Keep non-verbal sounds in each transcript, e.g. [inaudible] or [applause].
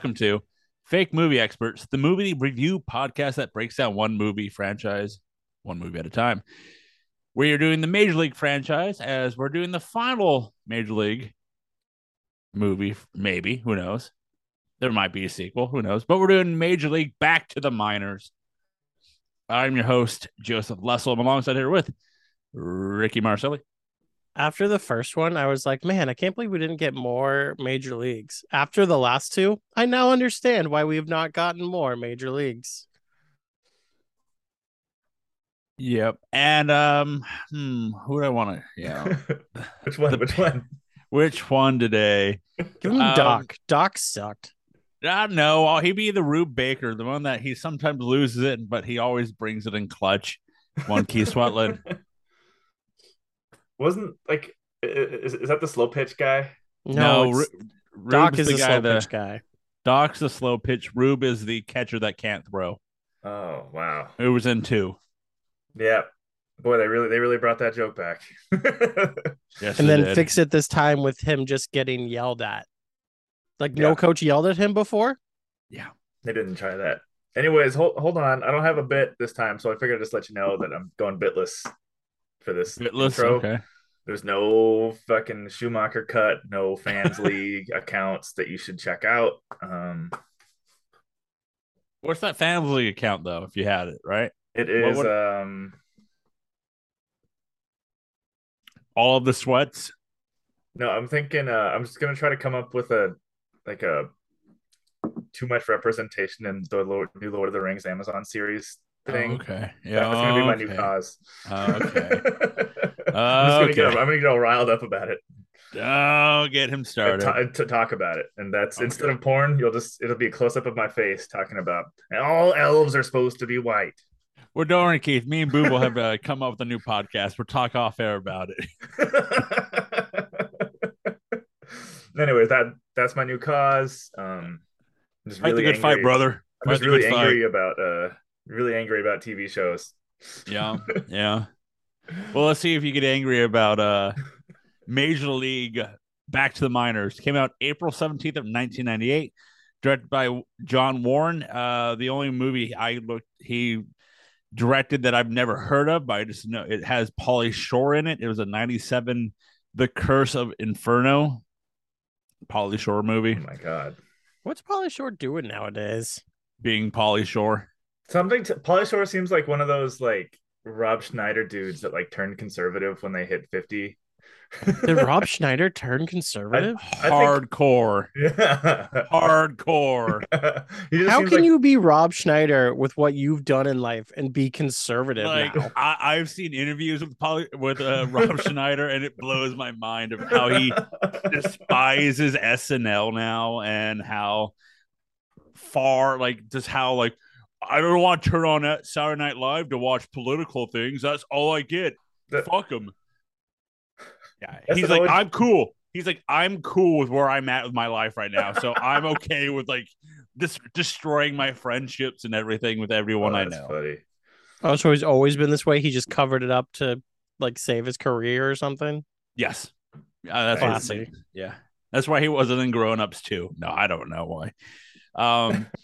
welcome to Fake Movie Experts, the movie review podcast that breaks down one movie franchise, one movie at a time. We are doing the Major League franchise as we're doing the final Major League movie, maybe, who knows? There might be a sequel, who knows? But we're doing Major League Back to the Minors. I'm your host, Joseph Lessel. I'm alongside here with Ricky Marcelli. After the first one, I was like, man, I can't believe we didn't get more major leagues. After the last two, I now understand why we have not gotten more major leagues. Yep. And um hmm, who do I want to yeah. [laughs] which one? The- Which [laughs] one? Which one today? Give him Um, Doc. Doc sucked. I don't know. Oh, he'd be the Rube Baker, the one that he sometimes loses it, but he always brings it in clutch. One Keith Swetland. [laughs] Wasn't like i- i- is, is that the slow pitch guy? No, Ru- it's- Doc is the the guy. slow The pitch guy. Doc's the slow pitch. Rube is the catcher that can't throw. Oh wow. It was in two. Yeah. Boy, they really they really brought that joke back. [laughs] Yes, And then did. fix it this time with him just getting yelled at. Like Yeah. no coach yelled at him before. Yeah, they didn't try that. Anyways, hold hold on. I don't have a bit this time, so I figured I'd just let you know that I'm going bitless for this Bitless, intro. Okay. There's no fucking Schumacher cut, no fans [laughs] league accounts that you should check out. Um, What's that Fans League account though? If you had it, right? It is What is would- um All of the sweats. no, I'm thinking uh I'm just gonna try to come up with a like a too much representation in the Lord, new Lord of the Rings Amazon series thing. Oh, okay. That's Yeah. gonna be my new okay. cause. Oh, okay. [laughs] I'm just gonna get Okay. I'm gonna get all riled up about it. Oh, get him started. ta- to talk about it. And that's Okay. instead of porn, you'll just it'll be a close up of my face talking about and all elves are supposed to be white. We're doing it, Keith. Me and Boo will have [laughs] uh, come up with a new podcast. We'll talk off air about it. [laughs] Anyways, that that's my new cause. Um, I'm just Fight really the good fight, brother. I'm just really good fight. angry about uh, really angry about TV shows. Yeah, [laughs] yeah. Well, let's see if you get angry about uh Major League Back to the Minors. Came out April 17th of 1998, directed by John Warren. Uh the only movie I looked he directed that I've never heard of, but I just know it has Pauly Shore in it. It was a 97 The Curse of Inferno. Pauly Shore movie Oh my god, What's Pauly Shore doing nowadays? being Pauly Shore. Something. To, Pauly Shore seems like one of those like Rob Schneider dudes that like turned conservative when they hit fifty. Did [laughs] Rob Schneider turn conservative? I think- Hardcore. Yeah. [laughs] Hardcore. How can like- you be Rob Schneider with what you've done in life and be conservative like now? I, I've seen interviews with Pauly, with uh, Rob [laughs] Schneider, and it blows my mind of how he despises SNL now, and how far like just how like I don't want to turn on that Saturday Night Live to watch political things. That's all I get. The- Fuck him. Yeah, That's he's like only- I'm cool. He's like I'm cool with where I'm at with my life right now, so [laughs] I'm okay with like this destroying my friendships and everything with everyone Oh, I know. funny. Oh, so he's always been this way. He just covered it up to like save his career or something. Yes. Uh, that's what Classy. it seems. Yeah. That's why he wasn't in grown ups too. No, I don't know why. Um [laughs]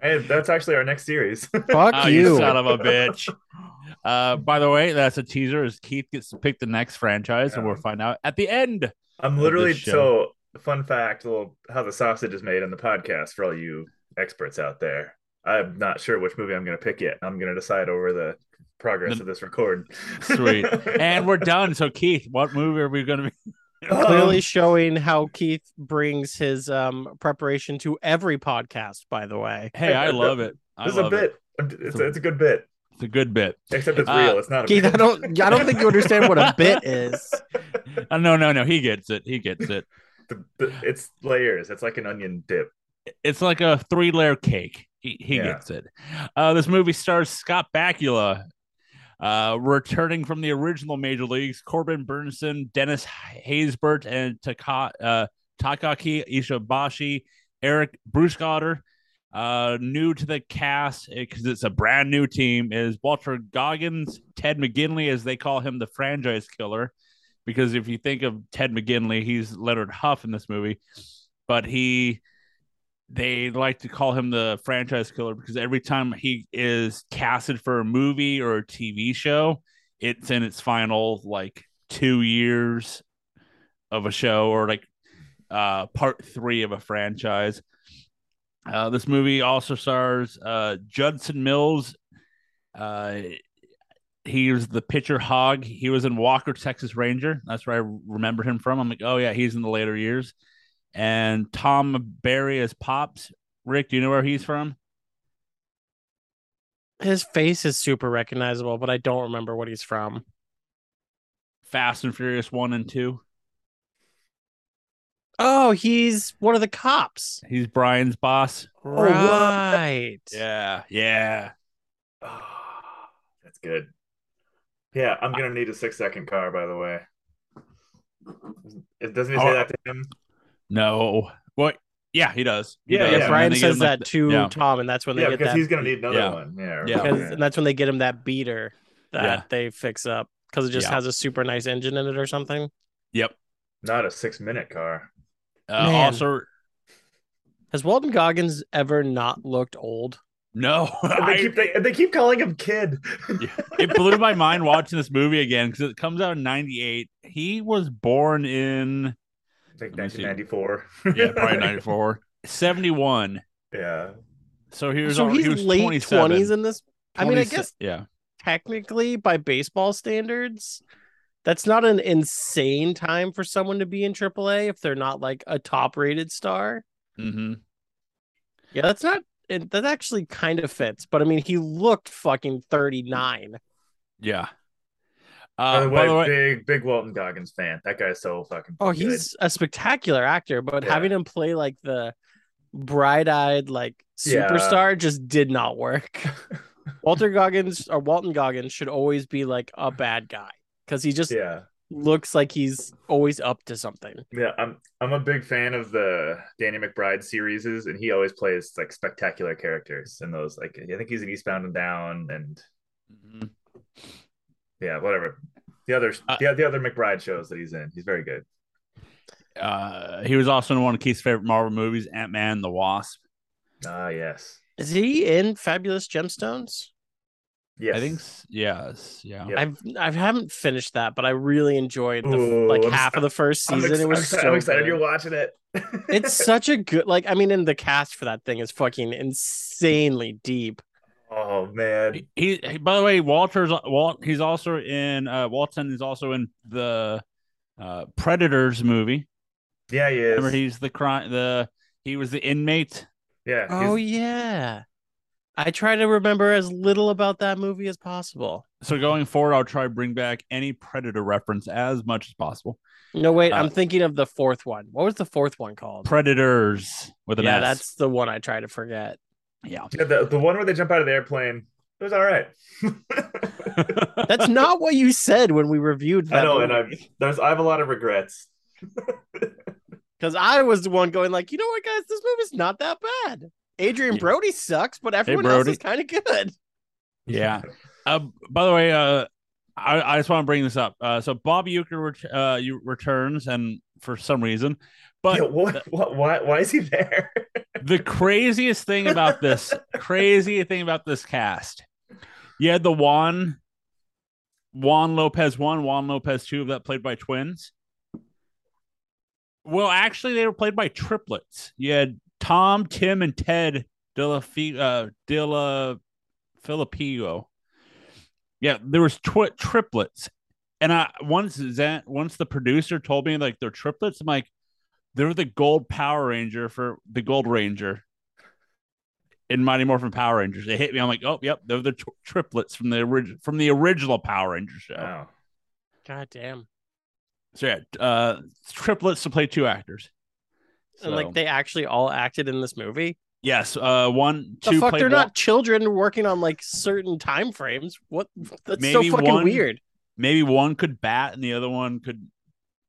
Hey, that's actually our next series. [laughs] Fuck oh, you you. son of a bitch. Uh by the way, that's a teaser as Keith gets to pick the next franchise, and we'll find out at the end. I'm literally so fun fact, little how the sausage is made in the podcast for all you experts out there. I'm not sure which movie I'm going to pick yet. I'm going to decide over the progress The- of this record. Sweet. [laughs] And we're done. So Keith, what movie are we gonna be Clearly Um, showing how Keith brings his um preparation to every podcast, by the way. Hey, I [laughs] love it. I This is a love it. bit. It's a, it's a good bit, It's a good bit. except it's Uh, real. It's not a Keith, bit. I don't I don't think you understand what a bit is. [laughs] [laughs] Uh, no, no, no. He gets it. He gets it. The- the- it's layers. It's like an onion dip. it's like a three layer cake. He, he Yeah. gets it. Uh, this movie stars Scott Bakula, uh, returning from the original Major Leagues, Corbin Bernsen, Dennis Haysbert, and Taka, uh, Takaaki Ishibashi, Eric Bruskotter. Uh, new to the cast because it's a brand new team is Walter Goggins, Ted McGinley, as they call him, the franchise killer. Because if you think of Ted McGinley, he's Leonard Huff in this movie. but he they like to call him the franchise killer because every time he is casted for a movie or a TV show, it's in its final like two years of a show or like uh part three of a franchise. Uh, this movie also stars uh, Judson Mills. Uh, he was the pitcher hog. He was in Walker, Texas Ranger. That's where I remember him from. I'm like, oh yeah, he's in the later years. And Thom Barry as Pops. Rick, do you know where he's from? His face is super recognizable, but I don't remember what he's from. Fast and Furious one and two. Oh, he's one of the cops. He's Brian's boss. Oh, right. Yeah, yeah. Oh, that's good. Yeah, I'm gonna need a six second car, by the way. It doesn't he say Oh. that to him? No. What? Yeah, he does. He Yeah, does. Yeah, yeah. Brian then they give says him, like, that the- to yeah. Tom, and that's when they Yeah, get because that. he's gonna need another Yeah. one. Yeah. Yeah. because- and that's when they get him that beater that Yeah. they fix up because it just Yeah. has a super nice engine in it or something. Yep. Not a six minute car. Uh, Man. also, Has Walton Goggins ever not looked old? no. And they [laughs] I- keep they, they keep calling him kid. it blew my mind watching this movie again because it comes out in 98 he was born in like Let me see. 1994. yeah probably [laughs] 94 71 yeah. so he was so al- he's he was late 27. twenties in this. I mean, I guess yeah technically by baseball standards, that's not an insane time for someone to be in AAA if they're not like a top rated star. Mm-hmm. Yeah, that's not. It, that actually kind of fits, but I mean, he looked fucking thirty nine. Yeah By uh, the by way, the way big big Walton Goggins fan. That guy's so fucking. Oh, good. he's a spectacular actor, but Yeah. having him play like the bright-eyed like Yeah. superstar just did not work. [laughs] Walter Goggins or Walton Goggins should always be like a bad guy because he just yeah. looks like he's always up to something. Yeah, I'm I'm a big fan of the Danny McBride series, and he always plays like spectacular characters in those. Like I think he's in Eastbound and Down, and Mhm. Yeah, whatever. The other Uh, the, the other McBride shows that he's in, he's very good. uh, he was also in one of Keith's favorite Marvel movies, Ant Man the Wasp. Ah, yes, Is he in Fabulous Gemstones? yes. I think, yes, yeah. Yeah. I've I haven't finished that, but I really enjoyed the Ooh, like I'm half s- of the first season. ex- it was I'm, so I'm excited good. you're watching it. It's such a good like I mean, and the cast for that thing is fucking insanely deep. Oh man, He, he by the way, Walter's Walt. He's also in uh, Walton is also in the uh, Predators movie. yeah, he is. Remember, he's the crime. The he was the inmate. yeah, Oh yeah. I try to remember as little about that movie as possible. So going forward, I'll try to bring back any Predator reference as much as possible. No, wait, Uh, I'm thinking of the fourth one. What was the fourth one called? Predators with an yeah, S. that's the one I try to forget. Yeah. yeah, the the one where they jump out of the airplane. It was all right. [laughs] That's not what you said when we reviewed that. I know, and I movie. there's I have a lot of regrets. [laughs] Because I was the one going like, you know what, guys, this movie's not that bad. Adrien Yeah. Brody sucks, but everyone else is kind of good. yeah. [laughs] Uh, by the way, uh, I, I just want to bring this up. Uh, so Bob Uecker ret- uh, returns, and for some reason, but what, what, why, why is he there? [laughs] the craziest thing about this [laughs] crazy thing about this cast. You had the juan juan lopez one juan lopez two that played by twins. Well actually they were played by triplets. You had tom tim and ted de la, Fi- uh, de la filipino yeah there was tw- triplets. And i once that once the producer told me like they're triplets i'm like they're the gold Power Ranger for the Gold Ranger in Mighty Morphin Power Rangers. They hit me. I'm like, oh, yep, they're the tr- triplets from the original from the original Power Ranger show. Oh. God damn. So yeah, uh, triplets to play two actors. And So, like they actually all acted in this movie. yes, uh, one, The two. fuck, they're Wal- not children working on like certain time frames. What? That's Maybe so fucking one- weird. Maybe one could bat and the other one could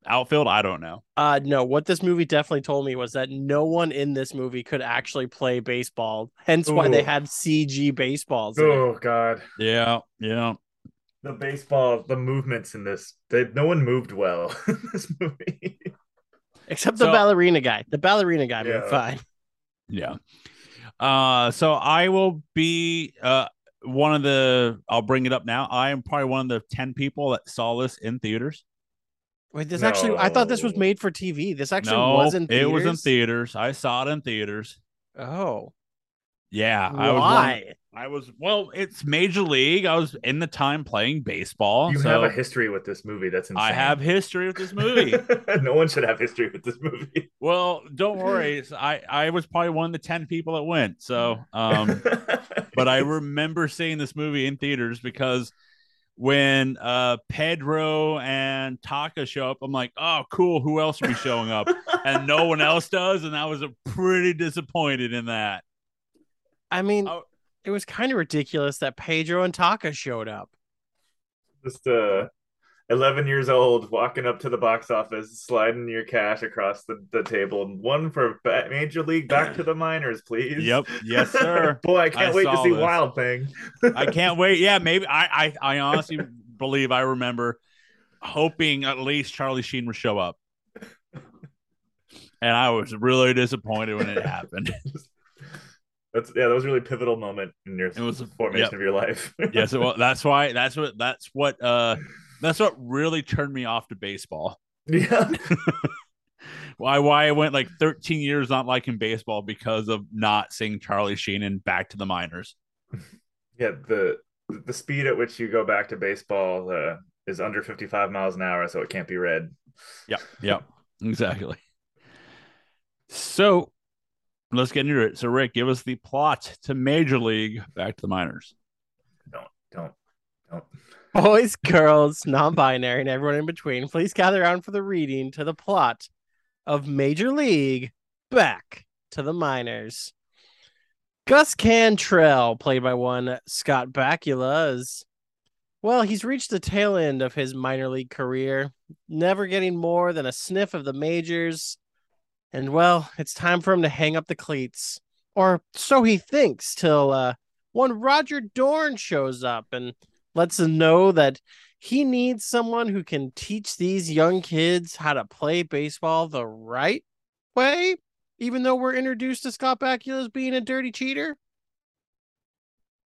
outfield. I don't know. Uh no, what this movie definitely told me was that no one in this movie could actually play baseball. Hence why they had CG baseballs. oh God, Yeah, yeah. the baseball, the movements in this, they, no one moved well [laughs] in this movie. Except the So- ballerina guy. The ballerina guy Yeah. moved fine. Yeah. Uh, so I will be uh one of the. I'll bring it up now. I am probably one of the ten people that saw this in theaters. Wait, this actually I thought this was made for TV. This actually no, was in it was in theaters. I saw it in theaters. Oh. Yeah, I was. one- Why? I was. Well, it's Major League. I was in the time playing baseball. You so have a history with this movie. That's insane. I have history with this movie. [laughs] no one should have history with this movie. well, don't worry. I I was probably one of the ten people that went. So, um, [laughs] but I remember seeing this movie in theaters because when uh Pedro and Taka show up, I'm like, oh, cool. Who else will be showing up? and no one else does, and I was uh, pretty disappointed in that. I mean, Oh. it was kind of ridiculous that Pedro and Taka showed up. Just uh, 11 years old, walking up to the box office, sliding your cash across the, the table. One for Major League, back to the minors, please. Yep. Yes, sir. [laughs] Boy, I can't I wait to see this. Wild Thing. [laughs] I can't wait. Yeah, maybe I, I I honestly believe I remember hoping at least Charlie Sheen would show up. And I was really disappointed when it [laughs] happened. That's yeah, that was a really pivotal moment in your It was- formation yep. of your life. yes, well, that's why that's what that's what uh that's what really turned me off to baseball. yeah. [laughs] Why why I went like 13 years not liking baseball because of not seeing Charlie Sheen and back to the minors. [laughs] Yeah, the the speed at which you go back to baseball uh, is under 55 miles an hour, so it can't be read. Yep. Yep. Exactly. So let's get into it. So Rick, give us the plot to Major League Back to the Minors. Don't don't. Boys, girls, non binary, and everyone in between, please gather around for the reading to the plot of Major League Back to the Minors. Gus Cantrell, played by one Scott Bakula, is well, he's reached the tail end of his minor league career, never getting more than a sniff of the majors. And well, it's time for him to hang up the cleats. Or so he thinks, till uh, one Roger Dorn shows up and lets him know that he needs someone who can teach these young kids how to play baseball the right way, even though we're introduced to Scott Bakula as being a dirty cheater.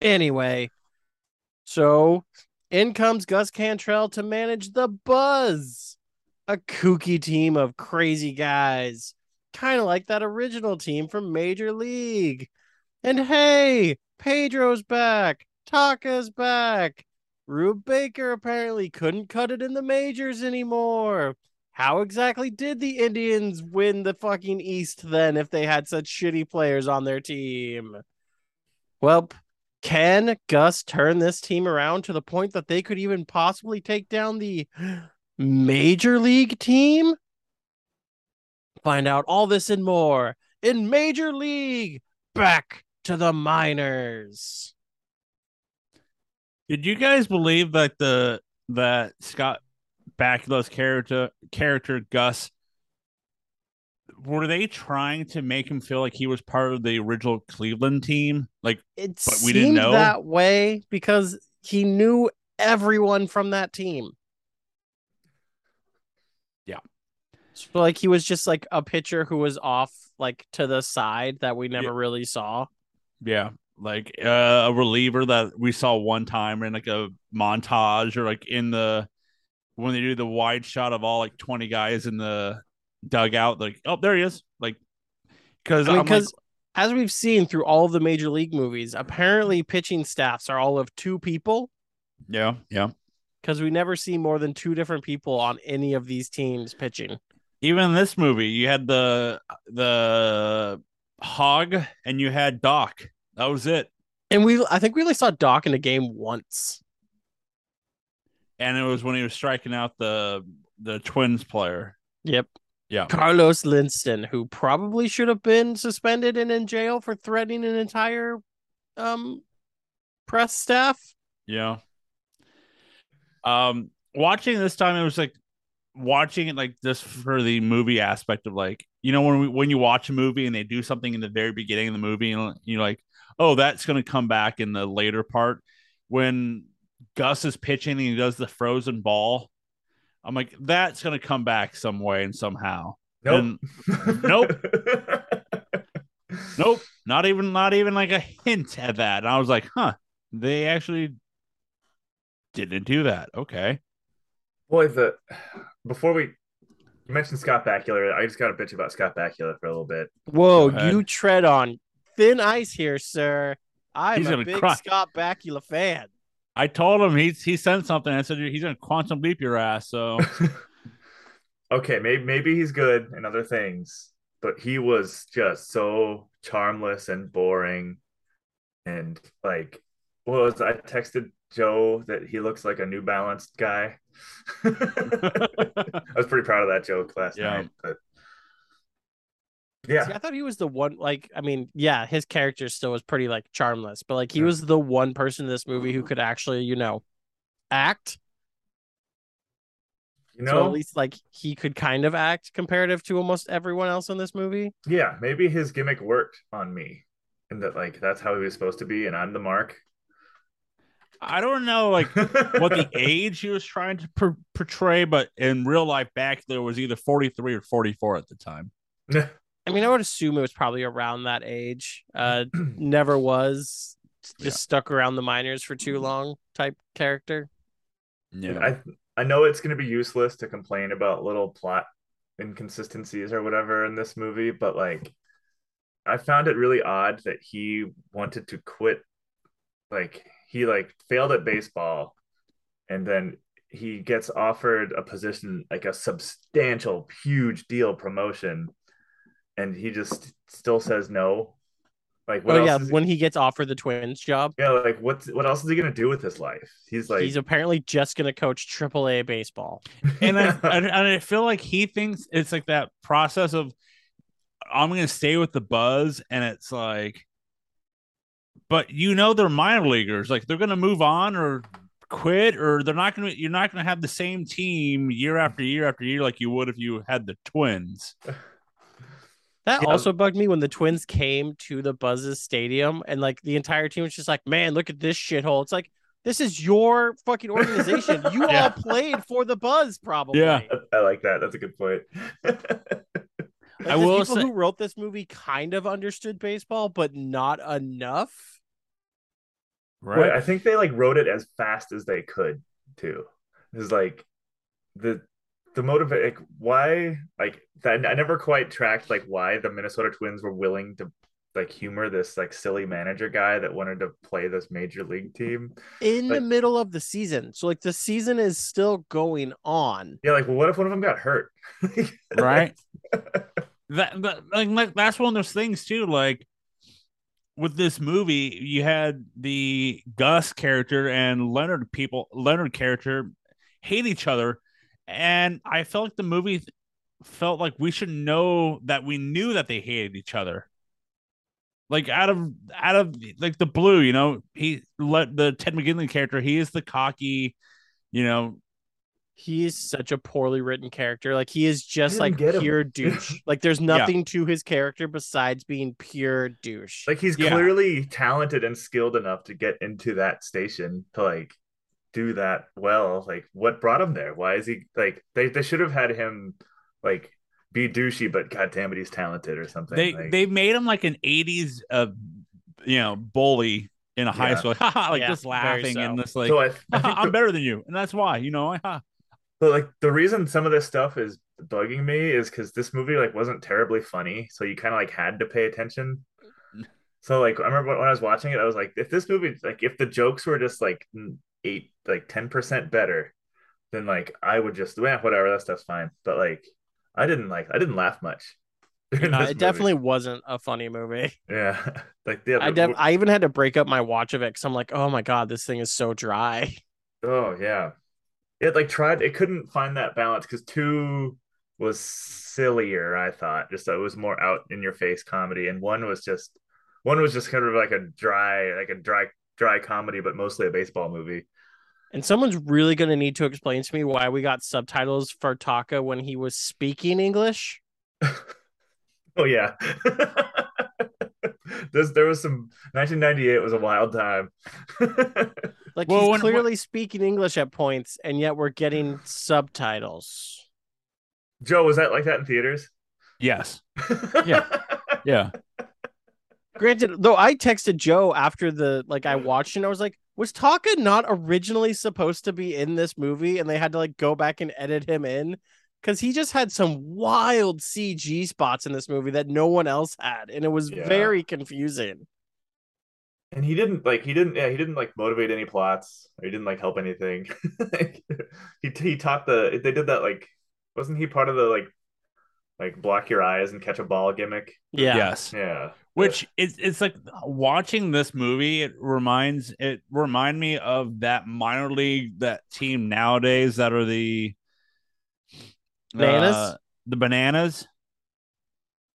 Anyway, so in comes Gus Cantrell to manage the Buzz, a kooky team of crazy guys, kind of like that original team from Major League. And hey, Pedro's back, Taka's back. Rube Baker apparently couldn't cut it in the majors anymore. How exactly did the Indians win the fucking East then if they had such shitty players on their team? Well, can Gus turn this team around to the point that they could even possibly take down the [gasps] major league team? Find out all this and more in Major League Back to the Minors. Did you guys believe that the that Scott Bakula's character character Gus were they trying to make him feel like he was part of the original Cleveland team? Like It But we didn't know? that way because he knew everyone from that team. Yeah. So like he was just like a pitcher who was off like to the side that we never Yeah. really saw. Yeah, like uh, a reliever that we saw one time in like a montage or like in the when they do the wide shot of all like 20 guys in the dugout, like, oh, there he is. Like, because I mean, like, because as we've seen through all of the major league movies, apparently pitching staffs are all of two people yeah, yeah. because we never see more than two different people on any of these teams pitching. Even in this movie, you had the the hog and you had Doc. That was it. And we, I think we only saw Doc in a game once. And it was when he was striking out the the Twins player. Yep. Yeah. Carlos Linston, who probably should have been suspended and in jail for threatening an entire um press staff. Yeah. Um, watching this time, it was like watching it like this for the movie aspect of like you know when we, when you watch a movie and they do something in the very beginning of the movie and you're like, oh, that's gonna come back in the later part when Gus is pitching and he does the frozen ball. I'm like, that's gonna come back some way and somehow. Nope. And nope. [laughs] nope, not even not even like a hint at that. And I was like, huh, they actually didn't do that. Okay. Boy, the before we you mentioned Scott Bakula, I just got a bitch about Scott Bakula for a little bit. Whoa, you tread on thin ice here, sir. I'm He's a big cry. Scott Bakula fan. I told him he he sent something. I said he's gonna quantum leap your ass. So [laughs] okay, maybe maybe he's good in other things, but he was just so charmless and boring, and like, what was I texted Joe that he looks like a New Balance guy. [laughs] [laughs] I was pretty proud of that joke last Yeah. night, but yeah, See, I thought he was the one. Like, I mean, yeah, his character still was pretty like charmless, but like he Yeah. was the one person in this movie who mm-hmm. could actually, you know, act. you so know, at least like he could kind of act comparative to almost everyone else in this movie. yeah, maybe his gimmick worked on me, and that like that's how he was supposed to be, and I'm the mark. I don't know like what the [laughs] age he was trying to per- portray, but in real life, back there was either forty three or forty four at the time. [laughs] I mean, I would assume it was probably around that age. Uh, [clears throat] never was just Yeah. stuck around the minors for too long type character. Yeah, I I know it's going to be useless to complain about little plot inconsistencies or whatever in this movie, but like I found it really odd that he wanted to quit like he like failed at baseball and then he gets offered a position like a substantial huge deal promotion and he just still says no. Like what oh else yeah, is he- when he gets offered the Twins job, yeah, like what's what else is he gonna do with his life? He's like he's apparently just gonna coach AAA baseball. and I, [laughs] I and I feel like he thinks it's like that process of I'm gonna stay with the buzz, and it's like, but you know they're minor leaguers, like they're gonna move on or quit, or they're not gonna. You're not gonna have the same team year after year after year like you would if you had the Twins. [laughs] That Yeah. also bugged me when the Twins came to the Buzzes Stadium and like the entire team was just like, "Man, look at this shithole." It's like this is your fucking organization. You [laughs] Yeah. all played for the Buzz, probably. Yeah. I like that. That's a good point. Like, I the will people say- who wrote this movie kind of understood baseball, but not enough. Right. I think they like wrote it as fast as they could too. It's like the the motive like why like that I never quite tracked like why the Minnesota Twins were willing to like humor this like silly manager guy that wanted to play this major league team. In the middle of the season, so like the season is still going on. Yeah, like well, what if one of them got hurt? [laughs] right? that, that like, like that's one of those things too. Like with this movie, you had the Gus character and Leonard people, Leonard character hate each other, and I felt like the movie felt like we should know that we knew that they hated each other. Like out of out of like the blue, you know, he let the Ted McGinley character. He is the cocky, you know, He is such a poorly written character. Like he is just didn't like get him. pure [laughs] douche. like there's nothing to his character besides being pure douche. like he's Yeah. clearly talented and skilled enough to get into that station to like do that well. Like what brought him there? Why is he like they, they should have had him like be douchey, but god damn it, he's talented or something. They like, they made him like an '80s, uh, you know, bully in a high Yeah. school, [laughs] like, haha, like Yeah, just laughing so. and this like, so I, I think i'm better than you, and that's why, you know, [laughs] ha. but like the reason some of this stuff is bugging me is because this movie like wasn't terribly funny, so you kind of like had to pay attention. So like I remember when I was watching it, I was like, if this movie like if the jokes were just like eight like ten percent better, then like I would just yeah whatever that stuff's fine. But like I didn't like I didn't laugh much. [laughs] No, it movie. definitely wasn't a funny movie. [laughs] yeah [laughs] like yeah I def- I even had to break up my watch of it because I'm like, oh my god, this thing is so dry. oh yeah it like tried it couldn't find that balance because two was sillier I thought just it was more out in your face comedy and one was just one was just kind of like a dry like a dry dry comedy but mostly a baseball movie. And someone's really gonna need to explain to me why we got subtitles for Taka when he was speaking English. [laughs] Oh yeah. [laughs] There's, there was some 1998 was a wild time. [laughs] Like Well, he's when- clearly speaking English at points, and yet we're getting [sighs] subtitles. Joe, was that like that in theaters? Yes. Yeah. Yeah. Granted, though, I texted Joe after the like I watched it. and I was like, was Taka not originally supposed to be in this movie, and they had to like go back and edit him in because he just had some wild CG spots in this movie that no one else had, and it was Yeah. very confusing. and he didn't like he didn't yeah he didn't like motivate any plots or he didn't like help anything [laughs] he he taught the they did that like wasn't he part of the like like block your eyes and catch a ball gimmick Yeah, Yes. yeah Which it's it's like watching this movie. It reminds it remind me of that minor league that team nowadays that are the Bananas? uh, the bananas.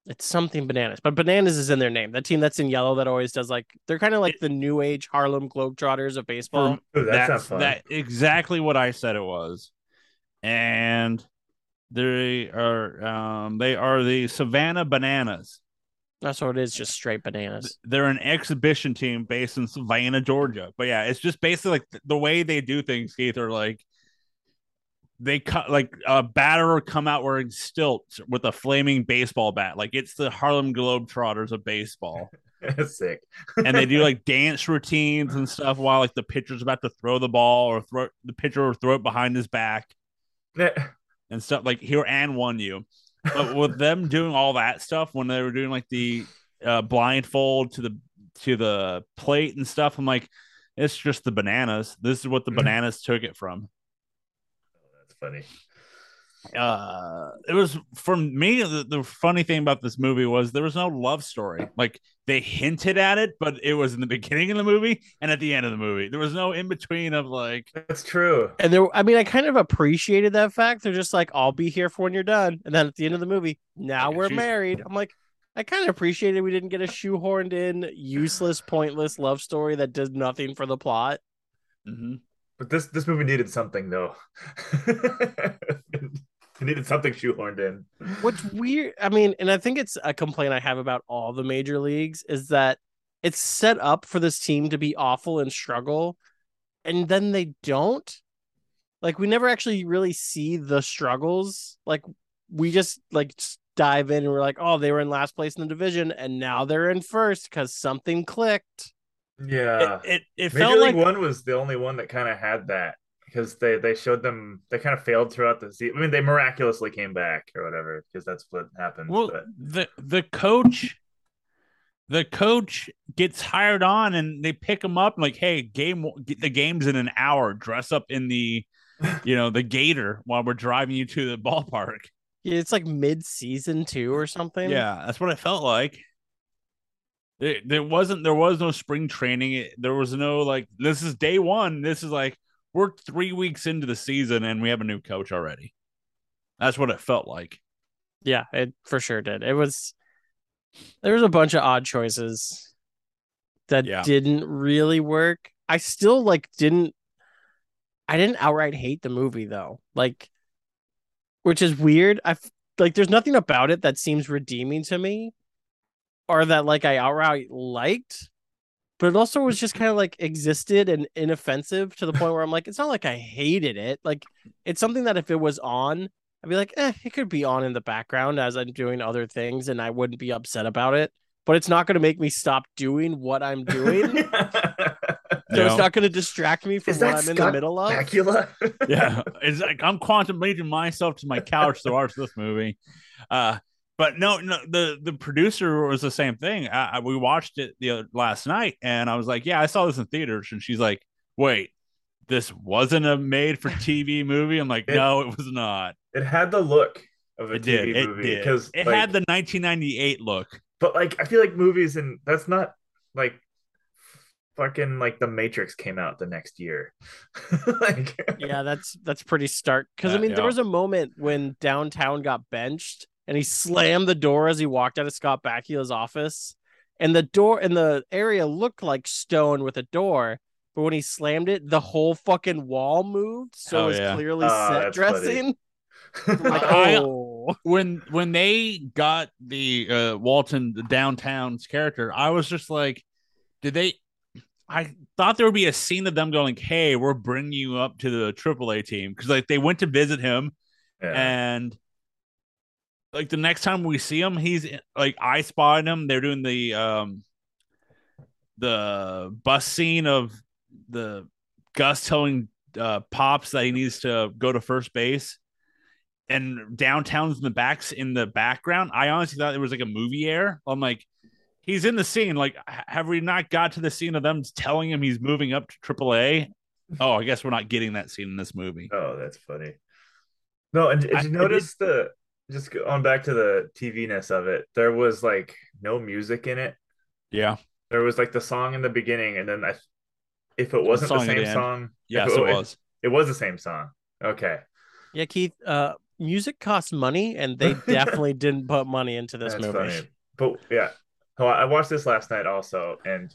it's something bananas, but bananas is in their name. That team that's in yellow that always does like they're kind of like the new age Harlem Globetrotters of baseball. Ooh, that That's fun that exactly what I said it was, and they are um they are the Savannah Bananas. That's what it is, just straight bananas. They're an exhibition team based in Savannah, Georgia. But yeah, it's just basically like the way they do things, Keith, are like they cut like a batter will come out wearing stilts with a flaming baseball bat. Like it's the Harlem Globetrotters of baseball. [laughs] sick and they do [laughs] like dance routines and stuff while like the pitcher's about to throw the ball or throw the pitcher will throw it behind his back and stuff like here and one you. But with them doing all that stuff when they were doing like the uh, blindfold to the to the plate and stuff, I'm like, it's just the bananas. This is what the bananas took it from. that's funny Uh, it was for me. The, the funny thing about this movie was there was no love story. Like they hinted at it, but it was in the [laughs] beginning of the movie and at the end of the movie. There was no in between of like, that's true And there, I mean, I kind of appreciated that fact. They're just like, "I'll be here for when you're done," and then at the end of the movie, now Yeah, we're she's- married. I'm like, I kind of appreciated we didn't get a shoehorned in, useless, pointless love story that did nothing for the plot. mhm. but this this movie needed something though [laughs] it [laughs] needed something shoehorned in What's weird, I mean, and I think it's a complaint I have about all the major leagues is that it's set up for this team to be awful and struggle, and then they don't. Like we never actually really see the struggles. Like we just like just dive in and we're like, oh, they were in last place in the division, and now they're in first because something clicked. yeah it, it, it Major felt League like One was the only one that kind of had that because they they showed them they kind of failed throughout the season. I mean, they miraculously came back or whatever because that's what happens. well, but the the coach, the coach gets hired on and they pick him up like, hey, game, the game's in an hour. Dress up in the, you know, the gator while we're driving you to the ballpark. Yeah, it's like mid season two or something. Yeah, that's what it felt like. There, there wasn't there was no spring training. There was no like this is day one. This is like we're three weeks into the season and we have a new coach already. That's what it felt like. Yeah, it for sure did. It was there was a bunch of odd choices that Yeah. didn't really work. I still like didn't I didn't outright hate the movie though. Like which is weird. I like there's nothing about it that seems redeeming to me or that like I outright liked. But it also was just kind of like existed and inoffensive to the point where I'm like, it's not like I hated it. Like it's something that if it was on, I'd be like, eh, it could be on in the background as I'm doing other things and I wouldn't be upset about it. But it's not going to make me stop doing what I'm doing. [laughs] So it's not going to distract me from Is what that I'm in the middle of. Bakula? yeah, [laughs] it's like I'm contemplating myself to my couch to watch this movie. Uh, but no, no, the the producer was the same thing. I, I- we watched it the other, last night, and I was like, "Yeah, I saw this in theaters," and she's like, "Wait, this wasn't a made for [laughs] TV movie?" I'm like, It- "No, it was not. It had the look of a It TV did. It movie because It like, had the 1998 look." but like I feel like movies and that's not like fucking like The Matrix came out the next year. [laughs] like yeah, that's that's pretty stark. Because I Uh, mean, there was a moment when downtown got benched, and he slammed the door as he walked out of Scott Bakula's office, and the door and the area looked like stone with a door. But when he slammed it, the whole fucking wall moved, so Oh, it was yeah. clearly Oh, set dressing. [laughs] Like, I- oh, when when they got the uh Walton the downtown's character, I was just like, did they? I thought there would be a scene of them going, "Hey, we're bringing you up to the AAA team," because like they went to visit him yeah. and like the next time we see him, he's like I spotted him. They're doing the um the bus scene of the Gus telling uh, Pops that he needs to go to first base, and downtown's in the backs in the background. I honestly thought it was like a movie air. I'm like, he's in the scene. Like, have we not got to the scene of them telling him he's moving up to AAA? Oh, I guess we're not getting that scene in this movie. Oh, that's funny. No, and did you I- notice the just on back to the TV ness of it? There was like no music in it. Yeah. There was like the song in the beginning, and then I, if it wasn't the the same end. song, Yes, if it was. [laughs] It was the same song. Okay, Yeah, Keith. Uh, music costs money, and they [laughs] definitely didn't put money into this that's movie. funny. But yeah, so I watched this last night also, and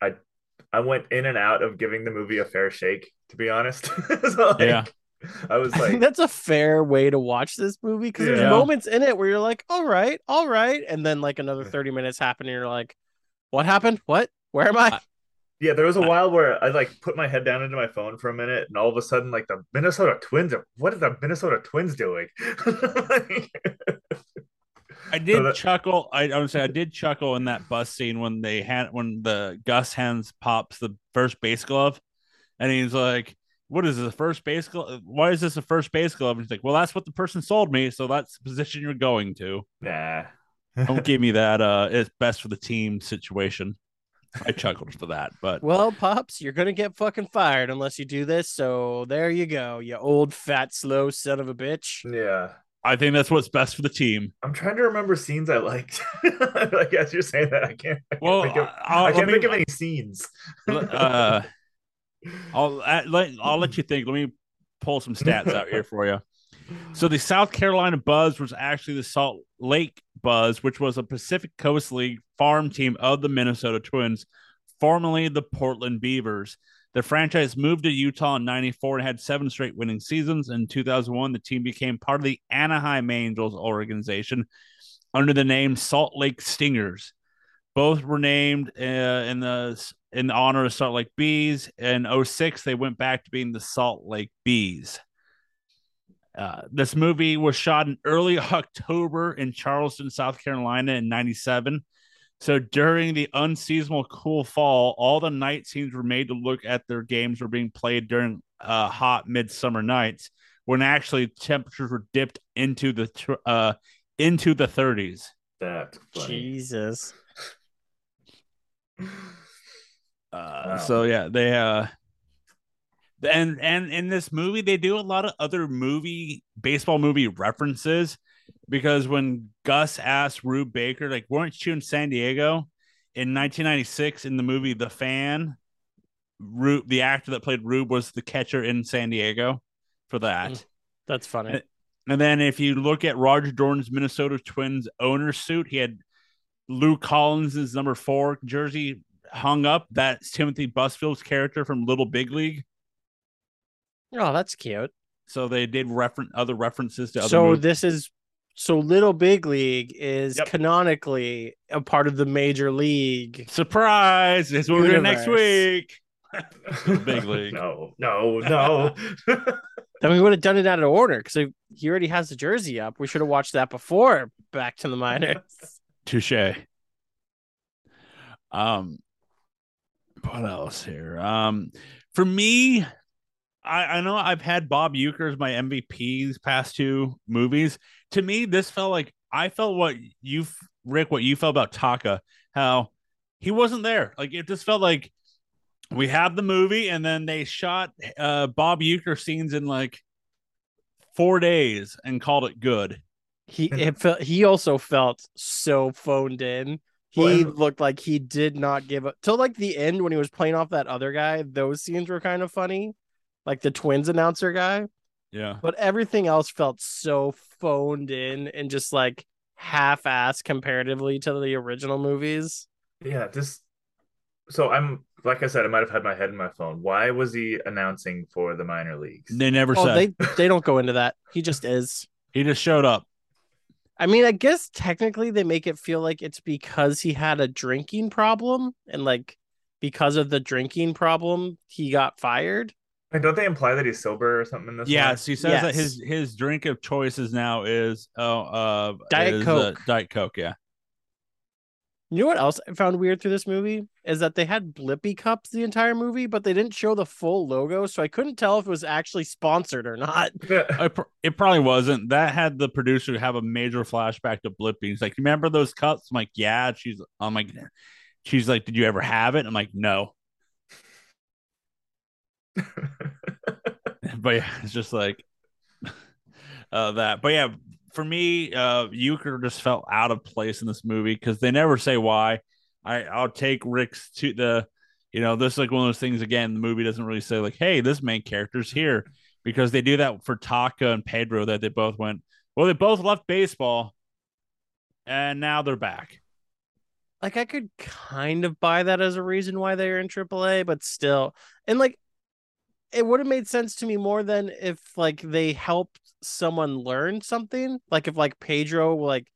I I went in and out of giving the movie a fair shake. To be honest, [laughs] So, like, Yeah. [laughs] I was I think like, that's a fair way to watch this movie because there's moments in it where you're like, all right, all right, and then like another 30 minutes happen, and you're like, what happened? What? Where am I? Yeah, there was a while where I like put my head down into my phone for a minute, and all of a sudden, like the Minnesota Twins are what are the Minnesota Twins doing? [laughs] I did that- chuckle. I, I would say I did chuckle in that bus scene when they had when the Gus hands pops the first base glove, and he's like, "What is this? A first base glove? Why is this a first base glove?" And he's like, "Well, that's what the person sold me, so that's the position you're going to. nah. Don't give me [laughs] that. Uh, it's best for the team situation." I chuckled for that, but Well, pops, you're gonna get fucking fired unless you do this. So there you go, you old fat slow son of a bitch. yeah. I think that's what's best for the team. I'm trying to remember scenes I liked. [laughs] like as you're saying that, I can't. I can't Well, think of, I'll, I can't me- think of any scenes. uh, [laughs] I'll uh, let I'll let you think. Let me pull some stats out here for you. So the South Carolina Buzz was actually the Salt Lake Buzz, which was a Pacific Coast League farm team of the Minnesota Twins, formerly the Portland Beavers. The franchise moved to Utah in 94 and had seven straight winning seasons. In 2001, the team became part of the Anaheim Angels organization under the name Salt Lake Stingers. Both were named uh, in the in honor of Salt Lake Bees. In 06, they went back to being the Salt Lake Bees. Uh, this movie was shot in early [laughs] October in Charleston, South Carolina in 97. So during the unseasonal cool fall, all the night scenes were made to look at their games were being played during uh, hot midsummer nights when actually temperatures were dipped into the tr- uh, into the 30s. That's funny. Jesus. [laughs] Uh, Wow. So yeah, they uh, and and in this movie they do a lot of other movie baseball movie references because when Gus asked Rube Baker like, "Weren't you in San Diego in 1996 in the movie The Fan?" Rube, the actor that played Rube, was the catcher in San Diego for that. Mm. That's funny. And then if you look at Roger Dorn's Minnesota Twins owner suit, he had Lou Collins' number four jersey hung up. That's Timothy Busfield's character from Little Big League. Oh, that's cute. So they did reference other references to other So movies. this is so Little Big League is Yep. canonically a part of the major league. Surprise! It's what we're doing next week. [laughs] Big League. No, no, no. [laughs] Then we would have done it out of order because he already has the jersey up. We should have watched that before Back to the Minors. Touche. Um, what else here? Um, for me, I, I know I've had Bob Uecker as my MVP these past two movies. To me, this felt like I felt what you, Rick, what you felt about Taka, how he wasn't there. Like it just felt like we have the movie and then they shot uh Bob Uecker scenes in like four days and called it good. He it felt he also felt so phoned in. He Well, looked like he did not give up till like the end when he was playing off that other guy. Those scenes were kind of funny, like the twins announcer guy. Yeah. But everything else felt so phoned in and just like half-assed comparatively to the original movies. yeah, this. So I'm like I said, I might have had my head in my phone. Why was he announcing for the minor leagues? They never Oh, said. they they don't go into that. He just is. He just showed up. I mean, I guess technically they make it feel like it's because he had a drinking problem and like because of the drinking problem he got fired. And don't they imply that he's sober or something in this? Yes, he says Yes. that his his drink of choices now is oh uh Diet is, uh, Coke. Diet Coke, yeah. You know what else I found weird through this movie is that they had Blippy cups the entire movie, but they didn't show the full logo, so I couldn't tell if it was actually sponsored or not. [laughs] one? Pr- it probably wasn't. That had the producer have a major flashback to Blippy. He's like, "Remember those cups?" I'm like, "Yeah." She's, I'm like, she's like, "Did you ever have it?" I'm like, "No." [laughs] but yeah, it's just like uh, that. But yeah, for me, uh, Uecker just felt out of place in this movie because they never say why. I I'll take Rick's to the, you know, this is like one of those things. Again, the movie doesn't really say like, hey, this main character's here because they do that for Taka and Pedro that they both went. Well, they both left baseball, and now they're back. Like I could kind of buy that as a reason why they're in AAA, but still, and like it would have made sense to me more than if like they helped someone learn something. Like if like Pedro like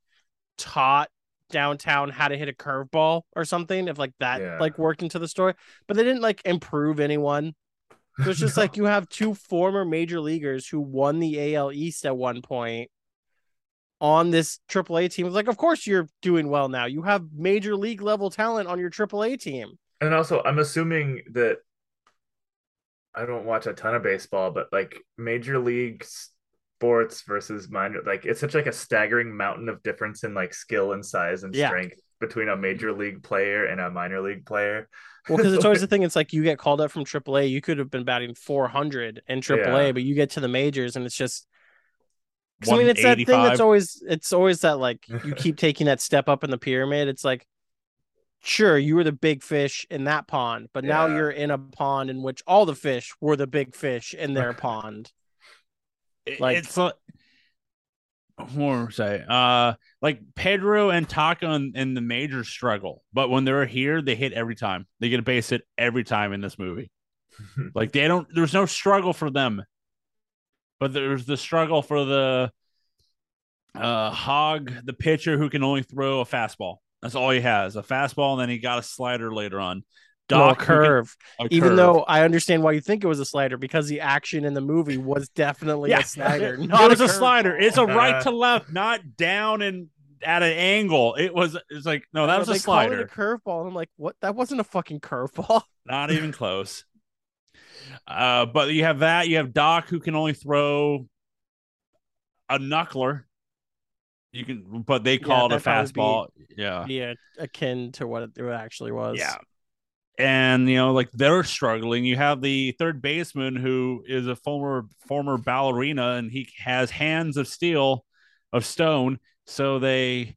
taught downtown how to hit a curveball or something. If like that Yeah. like worked into the story, but they didn't like improve anyone. [laughs] So it's just No. like you have two former major leaguers who won the AL East at one point on this AAA team. It's like, of course you're doing well now. You have major league level talent on your AAA team. And also, I'm assuming that I don't watch a ton of baseball, but like major league sports versus minor, like it's such like a staggering mountain of difference in like skill and size and Yeah. strength between a major league player and a minor league player. Well, because it's [laughs] always the thing. It's like you get called up from AAA. You could have been batting 400 in AAA, Yeah. but you get to the majors and it's just. I mean, it's that thing that's always it's always that like you keep [laughs] taking that step up in the pyramid. It's like, sure, you were the big fish in that pond, but now you're in a pond in which all the fish were the big fish in their [laughs] pond. It- Like- it's like what was I say? Uh, like Pedro and Taka in, in the major struggle, but when they're here, they hit every time. They get a base hit every time in this movie. [laughs] Like they don't. There's no struggle for them, but there's the struggle for the uh hog, the pitcher who can only throw a fastball. That's all he has, a fastball, and then he got a slider later on. No, a who can- curve. Even curve. though I understand why you think it was a slider because the action in the movie was definitely Yeah. [laughs] a slider. no, it was a, curve slider. It's a right to left, not down and at an angle. It was. It's like no, that No, was a they call slider. a curveball. I'm like, what? That wasn't a fucking curveball. [laughs] Not even close. Uh, but you have that. You have Doc who can only throw a knuckler. You can, but they call it a fastball. Yeah, Yeah, akin to what it actually was. yeah. And you know, like they're struggling. You have the third baseman who is a former former ballerina, and he has hands of steel, of stone. So they,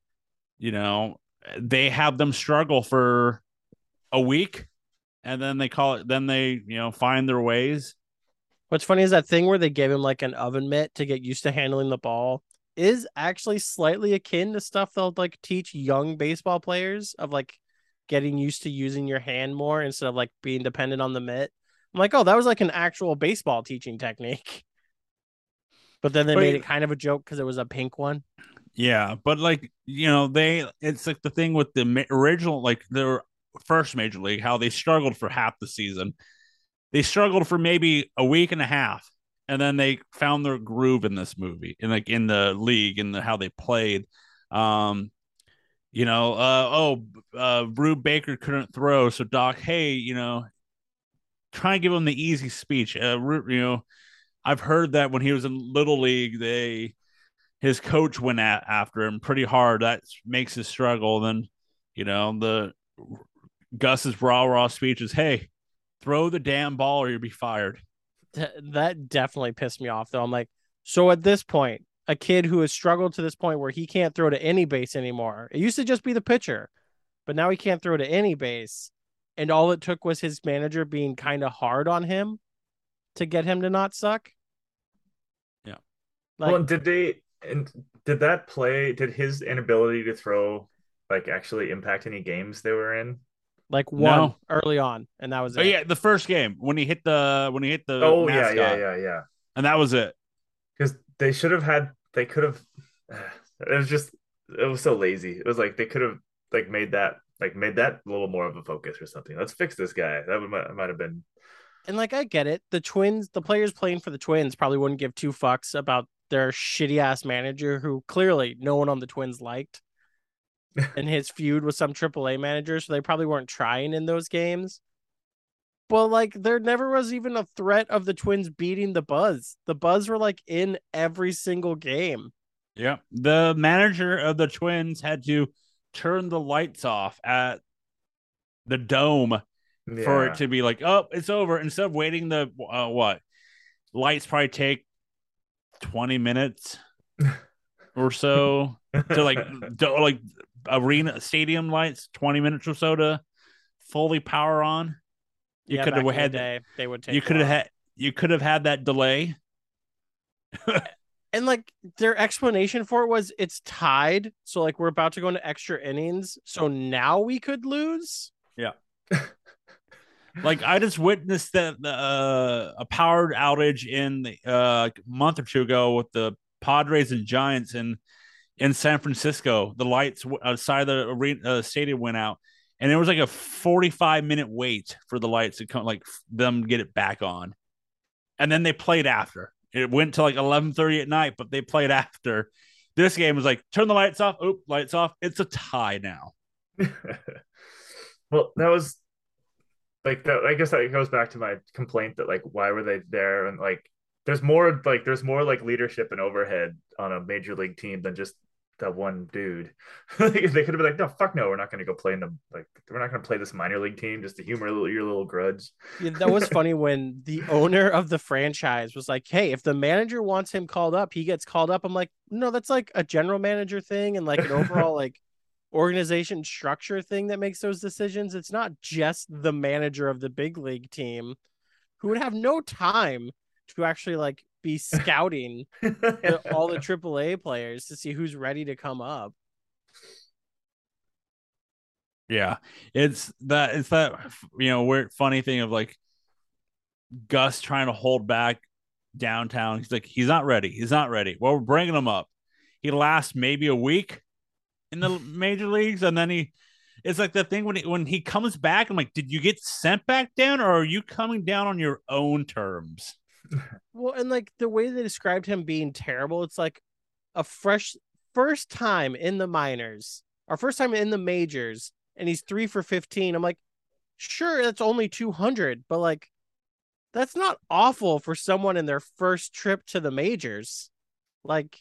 you know, they have them struggle for a week, and then they call it. Then they, you know, find their ways. What's funny is that thing where they gave him like an oven mitt to get used to handling the ball is actually slightly akin to stuff they'll like teach young baseball players of like getting used to using your hand more instead of like being dependent on the mitt. I'm like, oh, that was like an actual baseball teaching technique. But then they But- made it kind of a joke because it was a pink one. Yeah, but like you know, they it's like the thing with the original, like their first major league, how they struggled for half the season. They struggled for maybe a week and a half, and then they found their groove in this movie, and like in the league and the, how they played. Um, you know, uh, oh, uh, Rube Baker couldn't throw, so Doc, hey, you know, try and give him the easy speech. Uh, you know, I've heard that when he was in little league, they his coach went at after him pretty hard. That makes his struggle. Then, you know, the Gus's raw raw speech is, "Hey, throw the damn ball or you'll be fired." That definitely pissed me off though. I'm like, so at this point, a kid who has struggled to this point where he can't throw to any base anymore. It used to just be the pitcher, but now he can't throw to any base. And all it took was his manager being kind of hard on him to get him to not suck. Yeah. Like, well, did they and did that play? Did his inability to throw like actually impact any games they were in? like one No. early on, and that was But it. yeah, the first game when he hit the when he hit the Oh yeah, yeah, yeah, yeah. and that was it. Because they should have had. They could have. [sighs] It was just. It was so lazy. It was like they could have like made that like made that a little more of a focus or something. Let's fix this guy. That would might, might have been and like I get it. The Twins, the players playing for the Twins probably wouldn't give two fucks about their shitty ass manager who clearly no one on the Twins liked. [laughs] and his feud with some AAA managers, so they probably weren't trying in those games. But like there never was even a threat of the Twins beating the Buzz. The Buzz were like in every single game. Yeah. The manager of the Twins had to turn the lights off at the dome for it to be like, oh, it's over. Instead of waiting the uh, what lights probably take 20 minutes [laughs] or so to like [laughs] to, like arena stadium lights 20 minutes or so to fully power on. You Yeah, could have in the had day, they would take you could have had you could have had that delay. [laughs] and like their explanation for it was it's tied so like we're about to go into extra innings so now we could lose Yeah. [laughs] Like I just witnessed that uh, a powered outage in the uh, month or two ago with the Padres and Giants in in San Francisco. The lights outside the arena uh, stadium went out, and there was like a forty five minute wait for the lights to come, like them get it back on, and then they played after. It went to like eleven thirty at night, but they played after. This game was like turn the lights off. Oop, lights off. It's a tie now. [laughs] well, that was like that. I guess that goes back to my complaint that like why were they there and like there's more like there's more like leadership and overhead on a major league team than just that one dude. [laughs] they could have been like, no, fuck no, we're not going to go play in the like we're not going to play this minor league team just to humor your little, grudge. Yeah, that was [laughs] funny when the owner of the franchise was like hey if the manager wants him called up he gets called up i'm like no that's like a general manager thing and like an overall [laughs] like organization structure thing that makes those decisions it's not just the manager of the big league team who would have no time to actually like be scouting [laughs] the- all the AAA players to see who's ready to come up. Yeah, it's that it's that you know weird funny thing of like Gus trying to hold back downtown. He's like he's not ready. He's not ready. Well, we're bringing him up. He lasts maybe a week in the [laughs] major leagues, and then he. It's like the thing when he, when he comes back. I'm like, did you get sent back down, or are you coming down on your own terms? Well, and like the way they described him being terrible, it's like a fresh first time in the minors, our first time in the majors, and he's three for 15. I'm like, sure, that's only 200, but like, that's not awful for someone in their first trip to the majors. Like,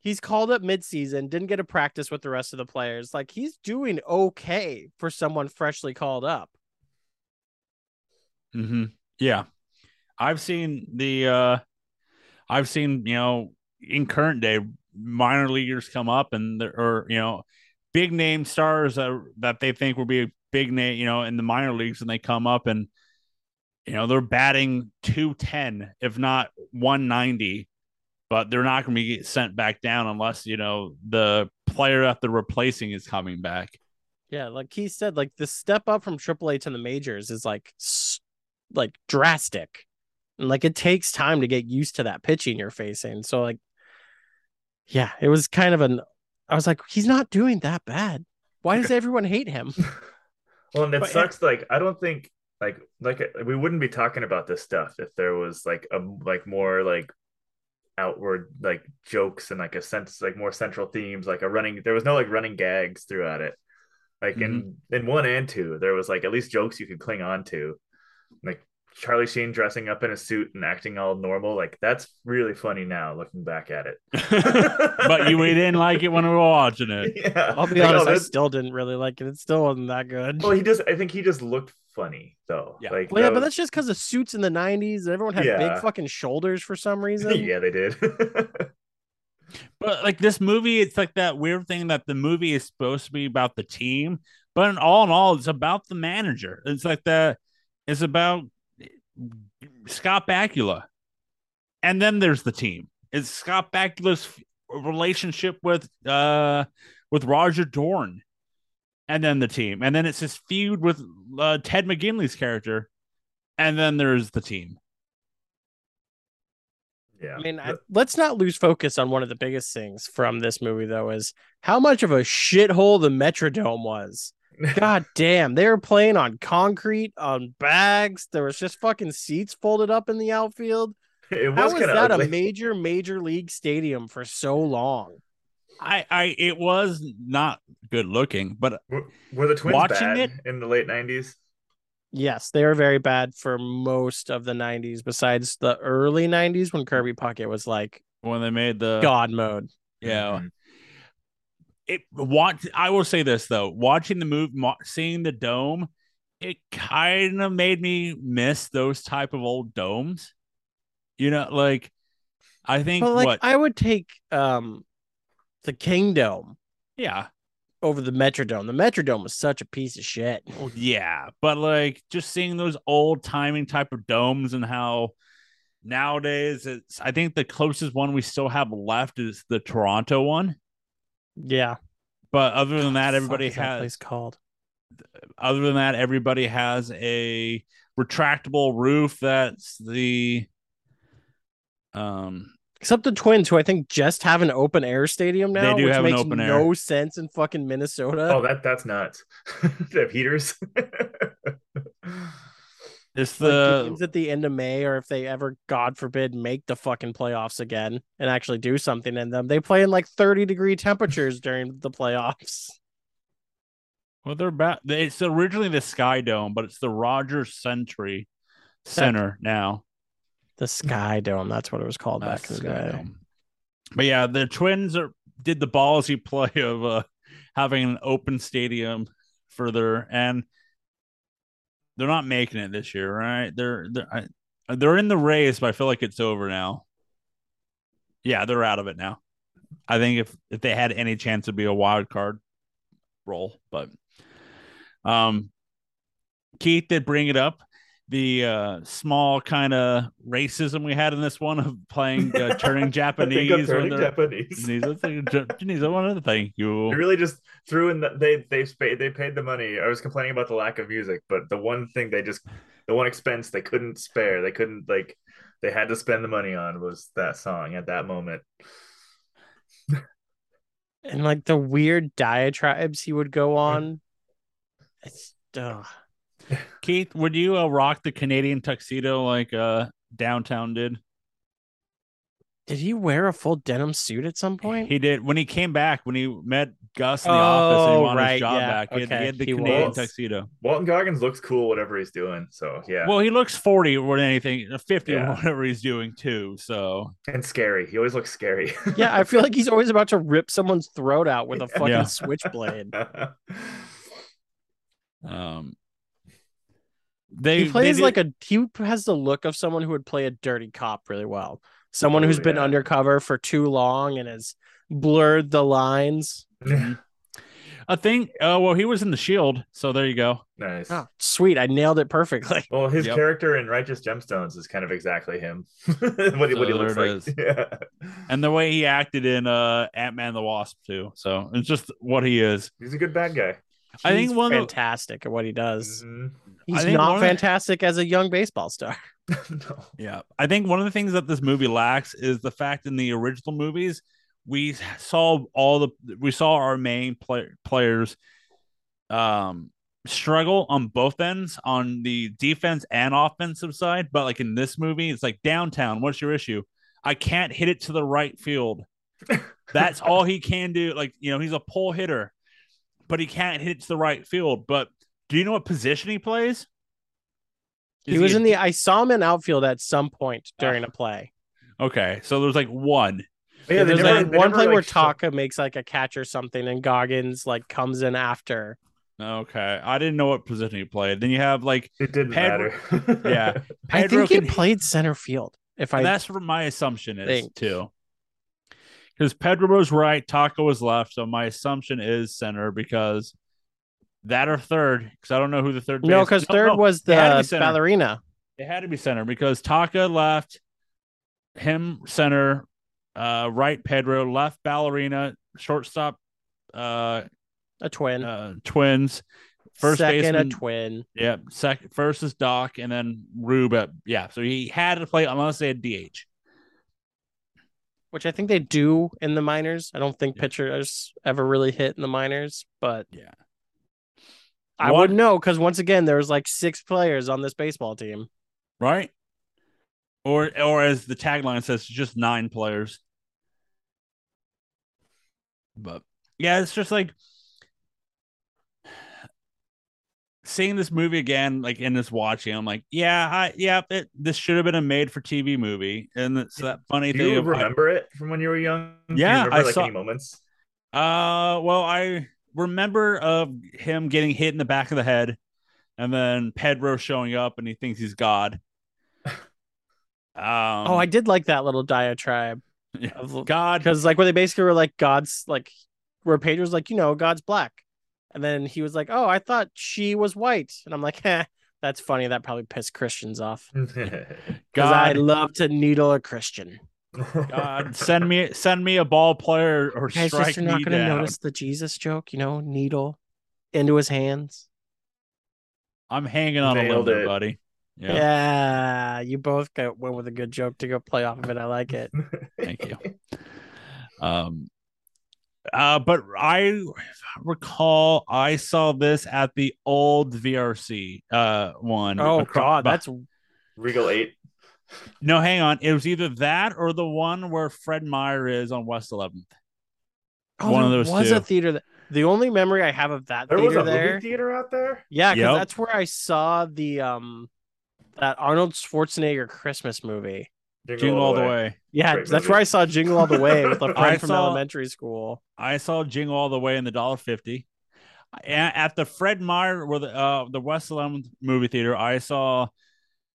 he's called up midseason, didn't get a practice with the rest of the players. Like, he's doing okay for someone freshly called up. Mm-hmm. Yeah, I've seen the. uh I've seen you know in current day minor leaguers come up and there or you know big name stars that that they think will be a big name you know in the minor leagues and they come up and you know they're batting 210 if not 190 but they're not going to be sent back down unless you know the player that they're replacing is coming back Yeah, like he said, like the step up from AAA to the majors is like like drastic, and like it takes time to get used to that pitching you're facing. So like, yeah, it was kind of an. I was like, he's not doing that bad. Why does everyone hate him? [laughs] Well, and it But- sucks. Like, I don't think like like uh, we wouldn't be talking about this stuff if there was like a like more like outward like jokes and like a sense like more central themes like a running there was no like running gags throughout it like in mm-hmm. in one and two there was like at least jokes you could cling on to like charlie sheen dressing up in a suit and acting all normal like that's really funny now looking back at it [laughs] but you we didn't like it when we were watching it [laughs] yeah I'll be Like, oh, honest, I still didn't really like it. It still wasn't that good. well he just i think he just looked funny though Yeah. like Well, yeah, that but that's just because of suits in the '90s, everyone had Yeah. big fucking shoulders for some reason. [laughs] yeah they did But like this movie, it's like that weird thing that the movie is supposed to be about the team, but in all in all, it's about the manager. It's like the it's about Scott Bakula, and then there's the team. It's Scott Bakula's relationship with uh with Roger Dorn, and then the team, and then it's his feud with uh, Ted McGinley's character, and then there's the team. yeah I mean, I, let's not lose focus on one of the biggest things from this movie, though, is how much of a shithole the Metrodome was. God damn, they were playing on concrete, on bags. There was just fucking seats folded up in the outfield. [laughs] it How was was kind of that ugly. a major, major league stadium for so long? I, I, it was not good looking, but Were, were the twins Watching bad it- in the late '90s? Yes, they were very bad for most of the 90s, besides the early 90s when Kirby Puckett was like when they made the God mode. yeah, Mhm. It watch i will say this though watching the move seeing the dome it kind of made me miss those type of old domes you know like i think But like what I would take um the Kingdome yeah over the Metrodome. The Metrodome was such a piece of shit. well, yeah but like just seeing those old timing type of domes and how nowadays it's i think the closest one we still have left is the toronto one Yeah. but other than What that everybody is that has place called. other than that, everybody has a retractable roof that's the um Except the Twins, who I think just have an open air stadium They now, do which have an makes open air. no sense in fucking Minnesota. Oh, that that's nuts. [laughs] they have heaters. [laughs] it's like the games at the end of May, or if they ever, God forbid, make the fucking playoffs again and actually do something in them, they play in like 30 degree temperatures during the playoffs. well they're back it's originally the Sky Dome, but it's the Rogers Century Center now. The Sky Dome, that's what it was called That's back in the Sky day. Dome. But yeah, the twins are did the ballsy [laughs] play of uh having an open stadium further and they're not making it this year, right? They're they're I, they're in the race, but I feel like it's over now. Yeah, they're out of it now. I think if if they had any chance to be a wild card role, but um Keith did bring it up. The uh, small kind of racism we had in this one of playing uh, [laughs] turning Japanese. I'm turning they're- Japanese. Japanese. That's like, Japanese. I wanted to thank you. They really just threw in the they they paid they paid the money. I was complaining about the lack of music, but the one thing they just the one expense they couldn't spare, they couldn't like they had to spend the money on was that song at that moment. And like the weird diatribes he would go on. It's, ugh. [laughs] Keith, would you uh, rock the Canadian tuxedo like uh, Downtown did? Did he wear a full denim suit at some point? He did when he came back when he met Gus in the office and he Oh, wanted right, his job yeah, back. He, had, he okay, had the he Canadian was. tuxedo. Walton Goggins looks cool whatever he's doing. So yeah. Well, he looks forty or anything, fifty or [laughs] whatever he's doing too. So and scary. He always looks scary. [laughs] yeah, I feel like he's always about to rip someone's throat out with a fucking Yeah. switchblade. um, they He plays they like a he has the look of someone who would play a dirty cop really well. Someone Oh, who's been undercover for too long and has blurred the lines. a [laughs] thing. Oh well, he was in the Shield, so there you go. nice. Oh, sweet. I nailed it perfectly. [laughs] Well, his Yep. character in Righteous Gemstones is kind of exactly him. [laughs] what he, what he looks like. Yeah. And the way he acted in uh Ant Man the Wasp too. So it's just what he is. He's a good bad guy. I think He's one of fantastic at what he does. Mhm. He's think one not of the- fantastic as a young baseball star. [laughs] [laughs] no. Yeah, I think one of the things that this movie lacks is the fact in the original movies we saw all the we saw our main play, players um struggle on both ends on the defense and offensive side, but like in this movie, it's like downtown. What's your issue? I can't hit it to the right field. [laughs] That's all he can do. Like you know, he's a pull hitter, but he can't hit it to the right field. But do you know what position he plays? He Is was a in the I saw him in outfield at some point during Ah. a play. Okay, so there's like one. Yeah, they There's never- like one never, play like, where show- Taka makes like a catch or something, and Goggins like comes in after. Okay, I didn't know what position he played. Then you have like, It didn't Pedro- matter. [laughs] yeah, I think he can- played center field. If I that's what my assumption is think. too. Because Pedro was right, Taka was left, so my assumption is center because that or third. Because I don't know who the third. no, because [laughs] third no, was it had to be the center. ballerina. It had to be center because Taka left, him center, uh, right Pedro left ballerina, shortstop, uh, A twin. uh twins, first Second, a baseman, twin. Yeah, second first is Doc, and then Rube. At, yeah, so he had to play unless they had DH. Which I think they do in the minors. I don't think Yeah. pitchers ever really hit in the minors, but Yeah. I wouldn't know because once again, there was like six players on this baseball team. right? Or or as the tagline says, just nine players. But yeah, it's just like seeing this movie again, like in this watching. I'm like, yeah, I, yeah, it, this should have been a made-for-TV movie, and it's that funny Do thing. you of, I- remember it from when you were young? Do you Yeah, remember, I like saw- any moments. Uh, well, I remember of him getting hit in the back of the head, and then Pedro showing up, and he thinks he's God. [laughs] Um, oh, I did like that little diatribe of God, because like where they basically were like God's like where Pedro's like you know God's black, and then he was like oh I thought she was white, and I'm like eh, that's funny that probably pissed Christians off [laughs] because I God, love to needle a Christian. God, send me, send me a ball player or You guys strike just are me not going to down. notice the Jesus joke, you know, needle into his hands. I'm hanging on a little Nailed there, it. buddy. Yeah, Yeah, you both got went with a good joke to go play off of it. I like it. thank you. Um, uh, but I recall I saw this at the old VRC uh one. Oh acro- God, that's Regal Eight. No, hang on. It was either that or the one where Fred Meyer is on West 11th. oh, one of those was two. a theater. That, the only memory I have of that There was a there, movie theater out there. yeah, because Yep. that's where I saw the um that Arnold Schwarzenegger Christmas movie. Jingle all the way. Yeah, Great that's movie. where I saw Jingle All the Way [laughs] with a friend from saw- elementary school. I saw Jingle All the Way in the dollar fifty. At the Fred Meyer, where the uh, the West Elm movie theater, I saw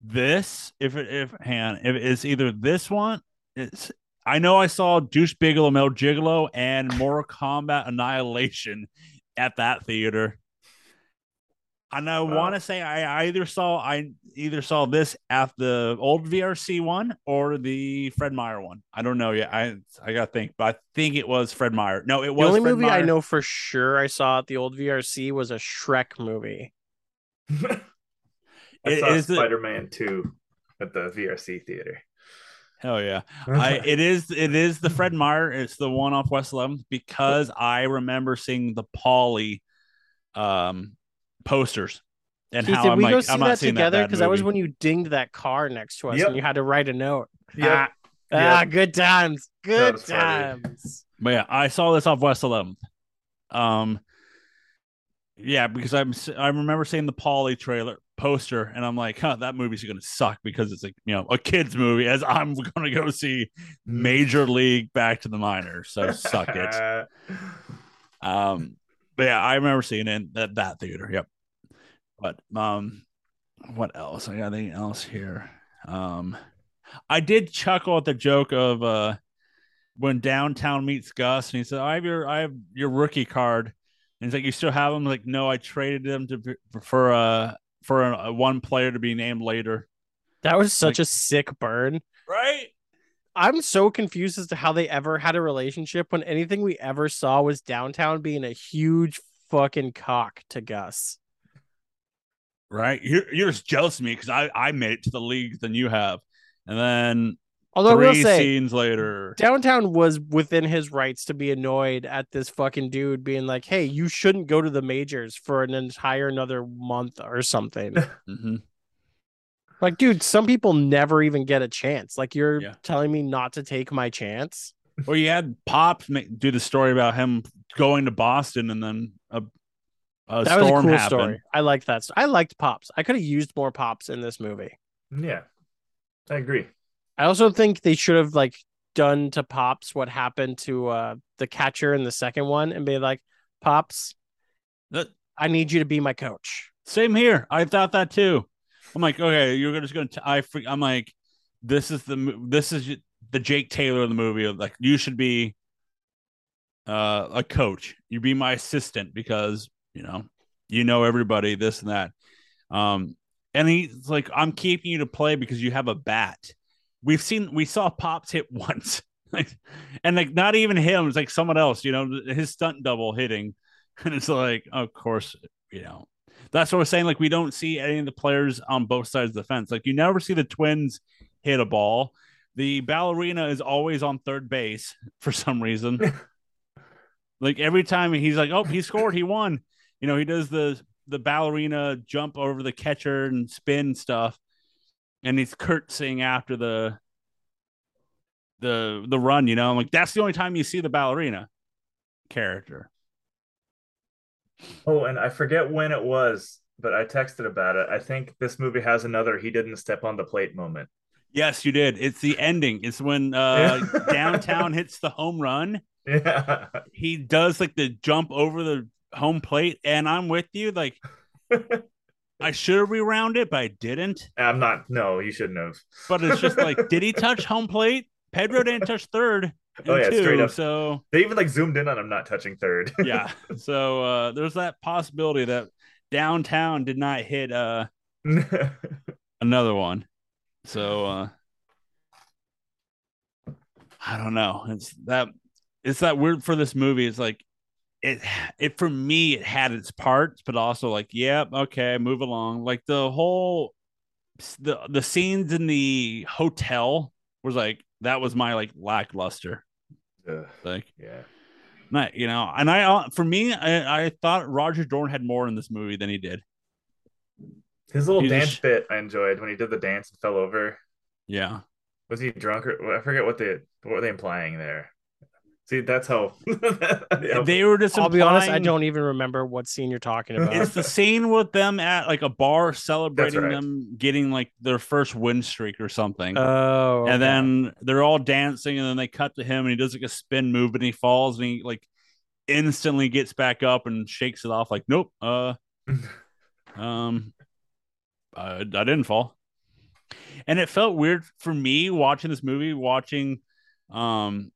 this. If it, if hang on, if it's either this one, it's I know I saw Deuce Bigalow, Male Gigolo, and Mortal Kombat Annihilation at that theater. And I Wow. want to say I either saw I either saw this at the old VRC one or the Fred Meyer one. I don't know yet. I I gotta think, but I think it was Fred Meyer. No, it was The only Fred movie I know for sure I saw at the old VRC was a Shrek movie. [laughs] I It saw Spider Man Two at the VRC theater. Hell yeah. [laughs] I it is it is the Fred Meyer. It's the one off West 11th because I remember seeing the Paulie um posters and Keith, how did I'm we like go see I'm not that together? Because that was when you dinged that car next to us Yep. and you had to write a note. yeah, Ah, ah, Yep. good times. Good was funny. times. But yeah, I saw this off West 11th. Um, yeah, because I'm I remember seeing the Paulie trailer poster, and I'm like, huh, that movie's gonna suck because it's like you know a kids movie. As I'm [laughs] gonna go see Major League Back to the Minors, so suck it. [laughs] Um, but yeah, I remember seeing it in that that theater. Yep. But um, what else? I got anything else here? Um, I did chuckle at the joke of uh when downtown meets Gus, and he said, "I have your I have your rookie card." And he's like, "You still have them?" Like, no, I traded them to for a for a, a one player to be named later. That was such Like- a sick burn. Right. I'm so confused as to how they ever had a relationship when anything we ever saw was downtown being a huge fucking cock to Gus. Right. You're you're just jealous of me because I I made it to the league than you have, and then Although I will three say, scenes later. downtown was within his rights to be annoyed at this fucking dude being like, "Hey, you shouldn't go to the majors for an entire another month or something." [laughs] Mhm. Like, dude, some people never even get a chance. Like, you're Yeah. telling me not to take my chance. Well, you had Pops make, do the story about him going to Boston and then a, a that was a storm cool happened. story. I liked that. st- I liked pops. I could have used more pops in this movie. yeah, I agree. I also think they should have like done to Pops what happened to uh the catcher in the second one and be like, Pops, That- I need you to be my coach. Same here. I thought that too. I'm like, okay, you're just gonna. T- I. fre- I'm like, this is the. This is the Jake Taylor of the movie. Like, you should be uh, a coach. You be my assistant because you know, you know everybody. This and that. Um, and he's like, I'm keeping you to play because you have a bat. We've seen. We saw Pops hit [laughs] once. And like not even him, it's like someone else, you know, his stunt double hitting. [laughs] And it's like, of course, you know, that's what we're saying. Like, we don't see any of the players on both sides of the fence. Like, you never see the twins hit a ball. The ballerina is always on third base [laughs] for some reason. [laughs] like every time he's like, "Oh, he scored, he won." You know, he does the the ballerina jump over the catcher and spin stuff, and he's curtsying after the the the run. You know, I'm like that's the only time you see the ballerina character. Oh, and I forget when it was, but I texted about it. I think this movie has another he didn't step on the plate moment. Yes, you did. It's the ending. It's when uh Yeah. [laughs] downtown hits the home run. Yeah. He does like the jump over the home plate, and I'm with you. Like [laughs] I should have rewound it, but I didn't. I'm not no, you shouldn't have. But it's just like, did he touch home plate? Pedro didn't touch third. Oh, yeah, two, straight up. So They even like zoomed in on him not touching third. [laughs] yeah. So uh there's that possibility that downtown did not hit uh [laughs] another one. So uh I don't know. It's that it's that weird for this movie. It's like it it for me it had its parts, but also like, yep, okay, move along. Like the whole the the scenes in the hotel was like that was my like lackluster. Ugh, Like yeah. not you know, and I uh, for me I, I thought Roger Dorn had more in this movie than he did. His little dance bit I enjoyed when he did the dance and fell over. Yeah. Was he drunk or I forget what they what were they implying there? See, that's how [laughs] Yeah. They were just I'll be honest, I don't even remember what scene you're talking about. It's the scene with them at like a bar celebrating right. them getting like their first win streak or something. oh, okay. And then they're all dancing, and then they cut to him, and he does like a spin move, and he falls, and he like instantly gets back up and shakes it off, like, "Nope, uh, [laughs] um, I, I didn't fall." And it felt weird for me watching this movie, watching, um,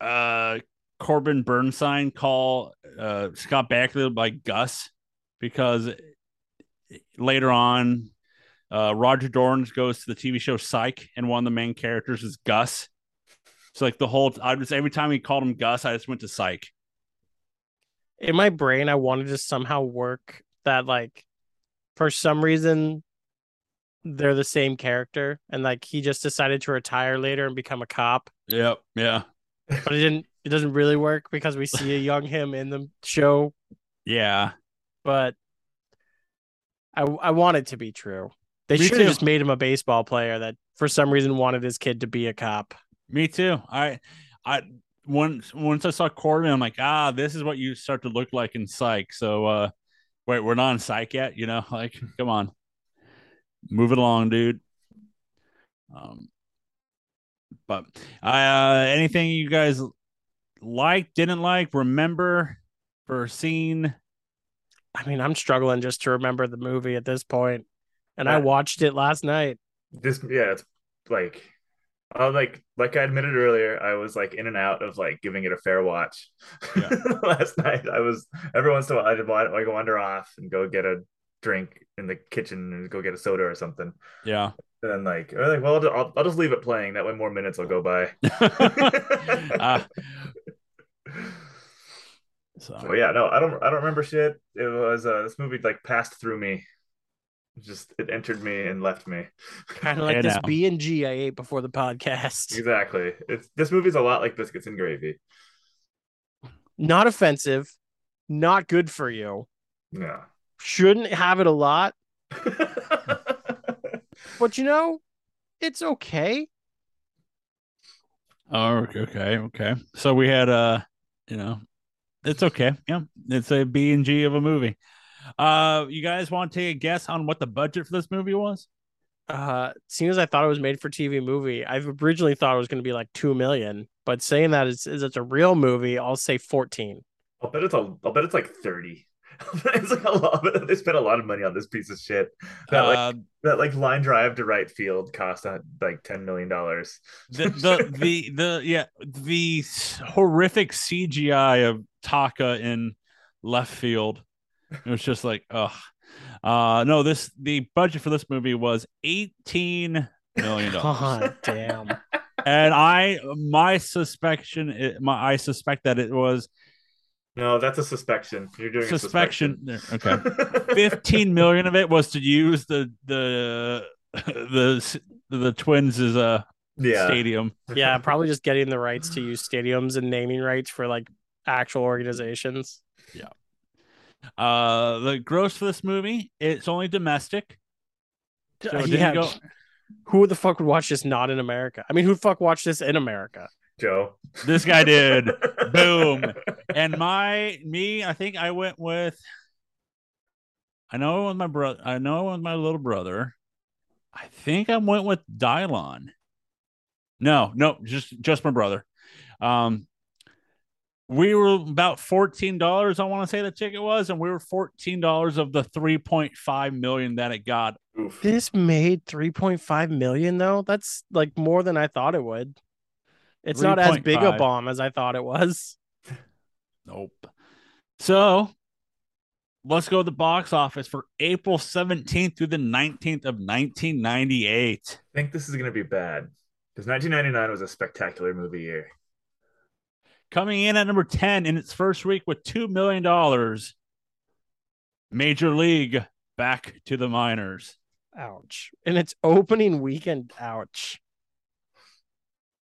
uh, Corbin Bernsen call uh Scott Bakula by Gus because later on uh, Roger Dorn goes to the TV show Psych, and one of the main characters is Gus. So like the whole, I just every time he called him Gus, I just went to Psych. in my brain, I wanted to somehow work that like for some reason they're the same character and like he just decided to retire later and become a cop. Yep. Yeah. But it didn't it doesn't really work because we see a young him in the show, Yeah. but I I want it to be true. They should have just made him a baseball player that for some reason wanted his kid to be a cop. Me too. I, I once once I saw Corbin, I'm like, ah, this is what you start to look like in Psych. So, uh, wait, we're not in Psych yet. You know, [laughs] like, come on, move it along, dude. Um, but uh, anything you guys like, didn't like, remember for seeing? I mean, I'm struggling just to remember the movie at this point. And I watched it last night. this yeah, it's like uh, like like I admitted earlier, I was like in and out of like giving it a fair watch. Yeah. [laughs] Last night, I was every once in a while I'd wa- like wander off and go get a drink in the kitchen and go get a soda or something. Yeah. And then like, or like, well, I'll, I'll just leave it playing. That way, more minutes will go by. uh, so Oh yeah, no, I don't. I don't remember shit. It was uh, this movie like passed through me. It Just it entered me and left me. Kind of like this. B and G I ate before the podcast. Exactly. It's this movie's a lot like biscuits and gravy. Not offensive, not good for you. Yeah. Shouldn't have it a lot, [laughs] but you know, it's okay. Oh, okay, okay, okay. So we had uh, you know, it's okay. Yeah, it's a B and G of a movie. Uh, you guys want to take a guess on what the budget for this movie was? Uh, seeing as I thought it was made for TV movie, I originally thought it was going to be like two million. But saying that is, is it's a real movie, I'll say fourteen. I'll bet it's a. I'll bet it's like thirty. [laughs] it's like a lot. They spent a lot of money on this piece of shit. That like uh, that like line drive to right field cost uh, like ten million dollars. the the the the yeah the horrific CGI of Taka in left field. It was just like, ugh. Uh, no, this the budget for this movie was eighteen million dollars. [laughs] Damn. and I my suspicion my I suspect that it was No, that's a suspicion. You're doing a suspicion. suspicion. Okay, [laughs] fifteen million of it was to use the the [laughs] the the Twins as a yeah. stadium. Yeah, probably just getting the rights to use stadiums and naming rights for like actual organizations. Yeah. Uh, the gross for this movie, it's only domestic. So it yeah. go- Who the fuck would watch this not in America? I mean, who'd fuck watch this in America? Joe. This guy did. [laughs] Boom. and my me, I think I went with. I know it was my brother. I know it was my little brother. I think I went with Dylon. No, no, just just my brother. Um, we were about fourteen dollars. I want to say the ticket was, and we were fourteen dollars of the three point five million that it got. Oof. This made 3.5 million though. That's like more than I thought it would. It's not as big a bomb as I thought it was. [laughs] Nope. So let's go to the box office for April 17th through the 19th of 1998. I think this is gonna be bad because 1999 was a spectacular movie year. Coming in at number 10 in its first week with $2 million, Major League back to the minors. Ouch. And it's opening weekend. Ouch.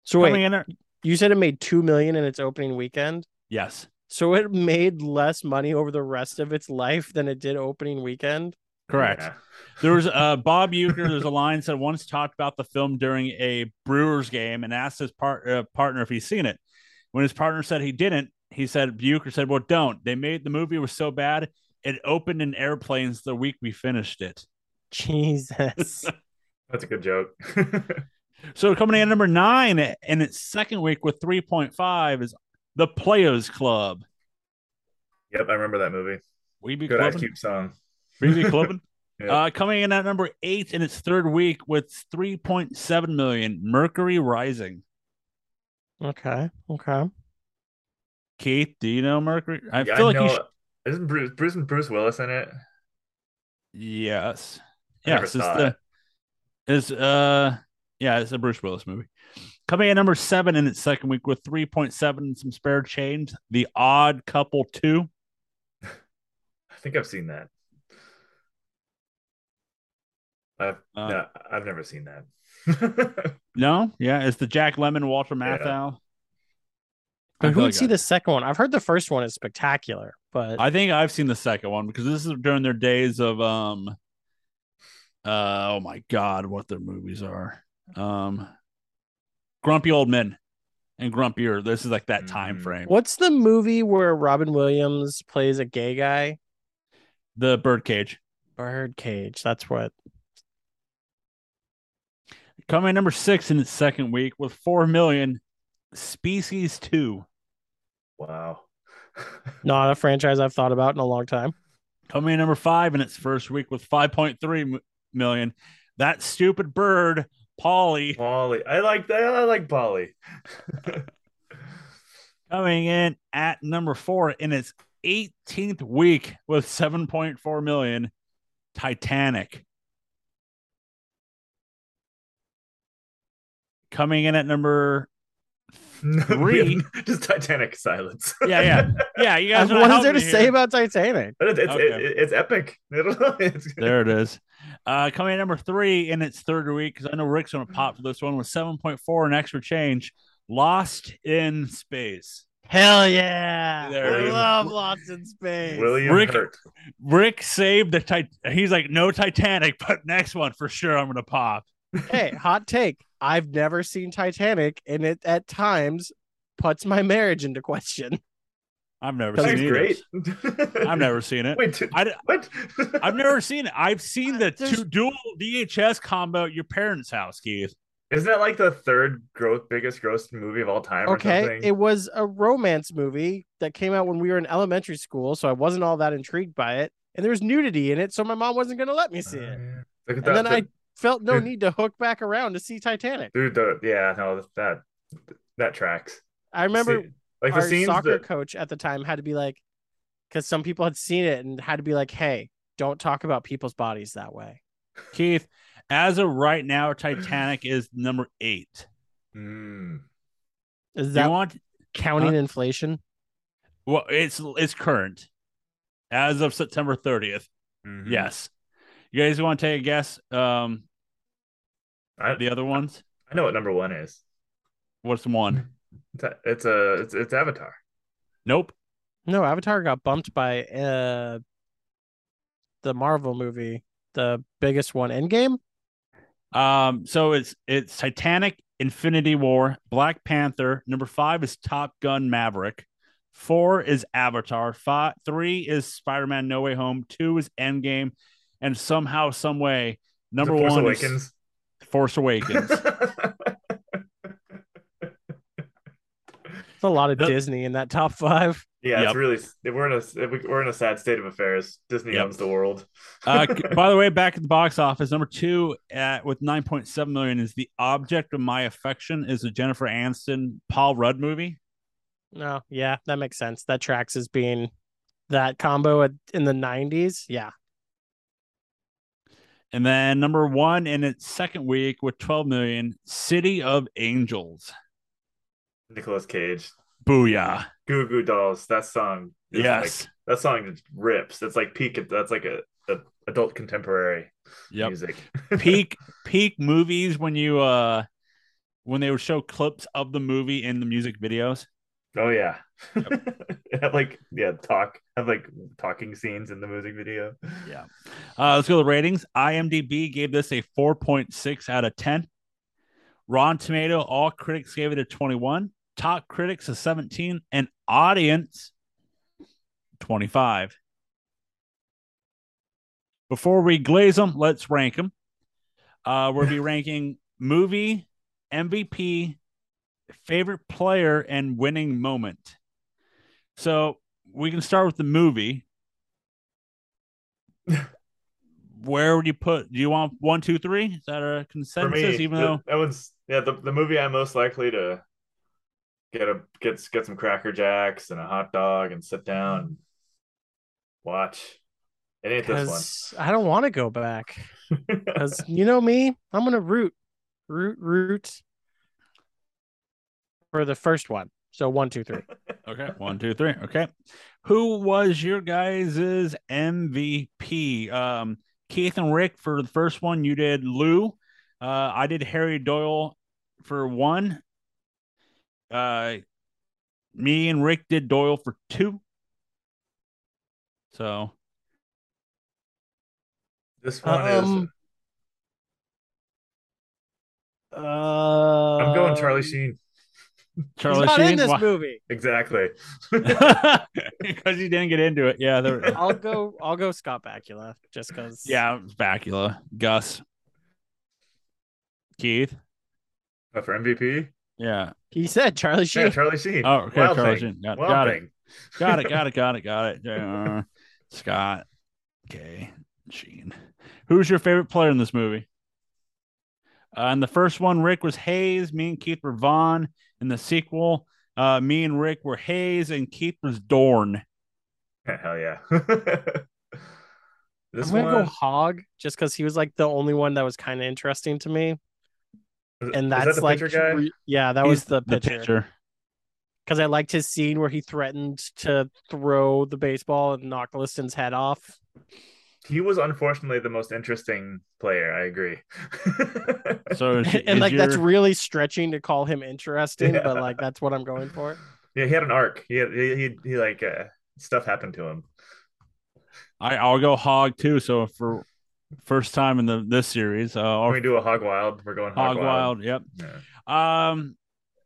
So wait, in at, you said it made 2 million in its opening weekend? yes, So it made less money over the rest of its life than it did opening weekend? correct. Yeah. There was uh, Bob Uecker. There's a line said once talked about the film during a Brewers game and asked his part, uh, partner if he's seen it. When his partner said he didn't, he said Euchre said, "Well, don't." They made the movie was so bad it opened in airplanes the week we finished it. Jesus. [laughs] That's a good joke. [laughs] So coming in at number nine in its second week with 3.5 is the Players Club. yep, I remember that movie. We be Good Ice clubbing. Cube song. We be clubbing. [laughs] Yeah. Uh, coming in at number eight in its third week with 3.7 million, Mercury Rising. okay. Okay. Keith, do you know Mercury? I Yeah, feel like know. you should. Isn't Bruce, Bruce Bruce Willis in it? Yes. I never Yes. It's saw the. it. Is uh yeah, it's a Bruce Willis movie. Coming in number seven in its second week with 3.7 and some spare change, The Odd Couple 2. I think I've seen that. I've Uh, no, I've never seen that. [laughs] No, yeah, it's the Jack Lemmon, Walter Matthau. I But who feel would like see I- the second one? I've heard the first one is spectacular, but I think I've seen the second one because this is during their days of um uh oh my god, what their movies are. Um Grumpy Old Men and Grumpier. This is like that time Mhm. frame. what's the movie where Robin Williams plays a gay guy? The Birdcage. Birdcage. That's what. Coming number six in its second week with four million. Species Two. wow. [laughs] Not a franchise I've thought about in a long time. Coming in number five in its first week with 5.3 million. That stupid bird, Paulie, Paulie. I like that. I like Paulie. [laughs] coming in at number four in its 18th week with 7.4 million. Titanic. Coming in at number [laughs] Three. [laughs] Just Titanic silence. yeah yeah [laughs] yeah you guys are what not is there to helping me say about Titanic? But it's it's, Okay. it- it's epic. It's- there it is uh coming in at number three in its third week because I know Rick's gonna pop for this one with 7.4 and extra change Lost in Space Hell yeah! There I love Lost in Space. William Rick- Hurt. Rick saved the tit- he's like no Titanic but next one for sure I'm gonna pop hey, hot take. I've never seen Titanic, and it at times puts my marriage into question. I've never That's seen either. great. I've never seen it. [laughs] Wait, t- I, what? I've never seen it. I've seen uh, the There's- two dual VHS combo at your parents' house, Keith. Isn't that like the third growth biggest gross movie of all time or Okay, something? it was a romance movie that came out when we were in elementary school, so I wasn't all that intrigued by it. And there was nudity in it, so my mom wasn't going to let me see it. Oh, yeah. Look at And that, then I the- felt no Dude. need to hook back around to see Titanic. dude, the, yeah, no, that that tracks. I remember See- like the our scenes soccer that coach at the time had to be like, because some people had seen it and had to be like, "Hey, don't talk about people's bodies that way." Keith, as of right now, Titanic [sighs] is number eight. Mm. Is that you want? counting inflation? Well, it's it's current as of September 30th. Mhm. Yes. You guys want to take a guess? Um, I, the other ones. I know what number one is. What's the one? It's a, it's a it's, it's Avatar. Nope. No, Avatar got bumped by uh the Marvel movie, the biggest one, Endgame. Um, so it's it's Titanic, Infinity War, Black Panther. Number five is Top Gun Maverick. Four is Avatar. Five, three is Spider Man No Way Home. Two is Endgame, and somehow, some way, number Force one Awakens. is Force Awakens. [laughs] It's a lot of The- Disney in that top five. yeah, Yep. it's really we're in a we're in a sad state of affairs. Disney Yep. owns the world. uh, [laughs] by the way, back at the box office, number two at with nine point seven million is the object of my affection is the Jennifer Aniston Paul Rudd movie. No, yeah, that makes sense. That tracks as being that combo at, in the '90s. Yeah, And then number one in its second week with 12 million, City of Angels. Nicolas Cage, Booyah. Goo Goo Dolls. That song. Yes. like, that song just rips. That's like peak. That's like a, a adult contemporary Yep. music. [laughs] peak peak movies when you uh when they would show clips of the movie in the music videos. Oh yeah. [laughs] have like yeah talk have like talking scenes in the music video. Yeah. Uh let's go to the ratings. IMDb gave this a 4.6 out of 10. Rotten Tomato, all critics gave it a 21. Top critics a 17 and audience 25. Before we glaze them, let's rank them. Uh, we'll be [laughs] ranking movie, MVP, favorite player, and winning moment. So we can start with the movie. [laughs] Where would you put? Do you want one, two, three? Is that a For consensus? me, even th- though that one's yeah the, the movie I'm most likely to get a get get some cracker jacks and a hot dog and sit down and watch. It ain't this because I don't want to go back. [laughs] Because you know me, I'm gonna root, root, root for the first one. So one, two, three. [laughs] Okay, one, two, three. Okay, who was your guys' MVP? Um, Keith and Rick for the first one. You did Lou. Uh, I did Harry Doyle for one. Uh, me and Rick did Doyle for two. So this one is. Um, Uh, I'm going Charlie Sheen. [laughs] Charlie He's not Sheen in this Why- movie. Exactly. [laughs] because he didn't get into it. Yeah, there. [laughs] I'll go. I'll go Scott Bakula just because. yeah, Bakula, Gus, Keith. Uh, for MVP. Yeah. he said Charlie Sheen. Yeah, Charlie Sheen. Oh, okay, Wild Charlie Thing. Sheen. Got- got it. Got it. Got it. Got it. Got it. Got it. Uh, Scott. Okay. Sheen. Who's your favorite player in this movie? Uh, in the first one, Rick was Hayes. Me and Keith were Vaughn. In the sequel, uh, me and Rick were Hayes, and Keith was Dorn. Hell yeah. [laughs] this I'm gonna one go Hog just because he was like the only one that was kind of interesting to me, was- and was that that's the like pitcher guy? re- yeah, that He's was the pitcher. Because I liked his scene where he threatened to throw the baseball and knock Liston's head off. He was unfortunately the most interesting player. I agree. [laughs] So, is, [laughs] and is like that's really stretching to call him interesting, Yeah. but like that's what I'm going for. yeah, he had an arc. He had he he, he like uh, stuff happened to him. I, I'll go Hog too. So for first time in the this series, uh, I'll we do a hog wild, we're going hog, Hog Wild. Yep. Yeah. Um,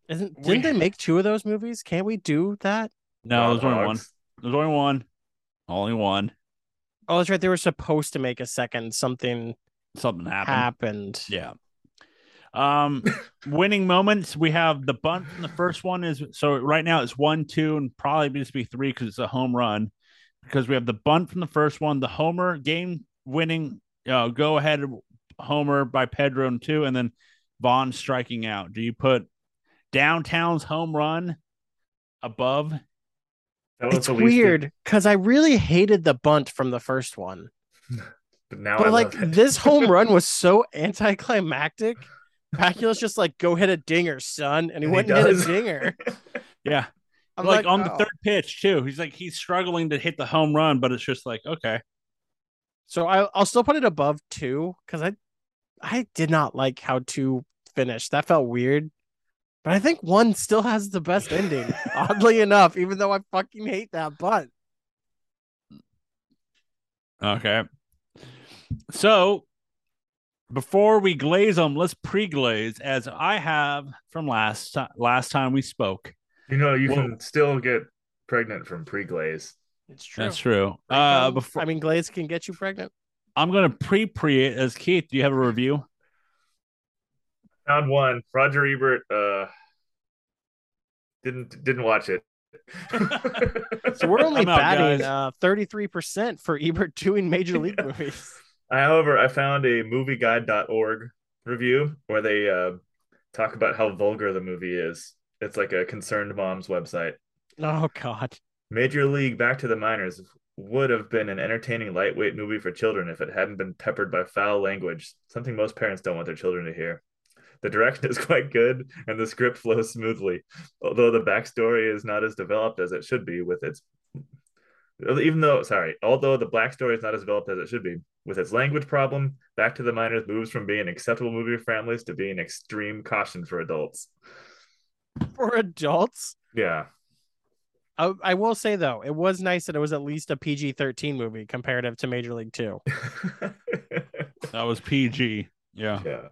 Isn't didn't they make two of those movies? Can't we do that? no, there's only one. There's only one. Only one. Oh, that's right. They were supposed to make a second. Something Something happened. happened. Yeah. Um, winning moments. We have the bunt from the first one is so right now it's one, two, and probably just be three because it's a home run. Because we have the bunt from the first one, the homer game winning, uh, go ahead homer by Pedro and two, and then Vaughn striking out. Do you put downtown's home run above? That was It's weird because I really hated the bunt from the first one, [laughs] but now but I like love it. this home [laughs] run was so anticlimactic. Bakula's just like, "Go hit a dinger, son," and he And he went and hit a dinger. [laughs] Yeah, I'm like, on the oh. third pitch too. He's like he's struggling to hit the home run, but it's just like okay. So I, I'll still put it above two because I, I did not like how two finished. That felt weird. But I think one still has the best ending. [laughs] oddly enough, even though I fucking hate that But Okay. So before we glaze them, let's pre-glaze as I have from last ti- last time we spoke. You know, you Whoa. can still get pregnant from pre-glaze. It's true. That's true. Pre-cum- Uh, before I mean, glaze can get you pregnant. I'm gonna pre-pre it as Keith. Do you have a review? Found one. Roger Ebert uh didn't didn't watch it. So we're only [laughs] I'm out, batting uh, 33% for Ebert doing major league [laughs] movies. I, however, I found a movieguide.org review where they uh, talk about how vulgar the movie is. It's like a concerned mom's website. Oh, God. Major League Back to the Minors would have been an entertaining lightweight movie for children if it hadn't been peppered by foul language, something most parents don't want their children to hear. The direction is [laughs] quite good and the script flows smoothly, although the backstory is not as developed as it should be with its even though sorry, although the backstory is not as developed as it should be, with its language problem, Back to the Minors moves from being an acceptable movie for families to being extreme caution for adults. For adults. Yeah. I, I will say, though, it was nice that it was at least a PG 13 movie comparative to Major League 2. [laughs] That was PG. Yeah. yeah.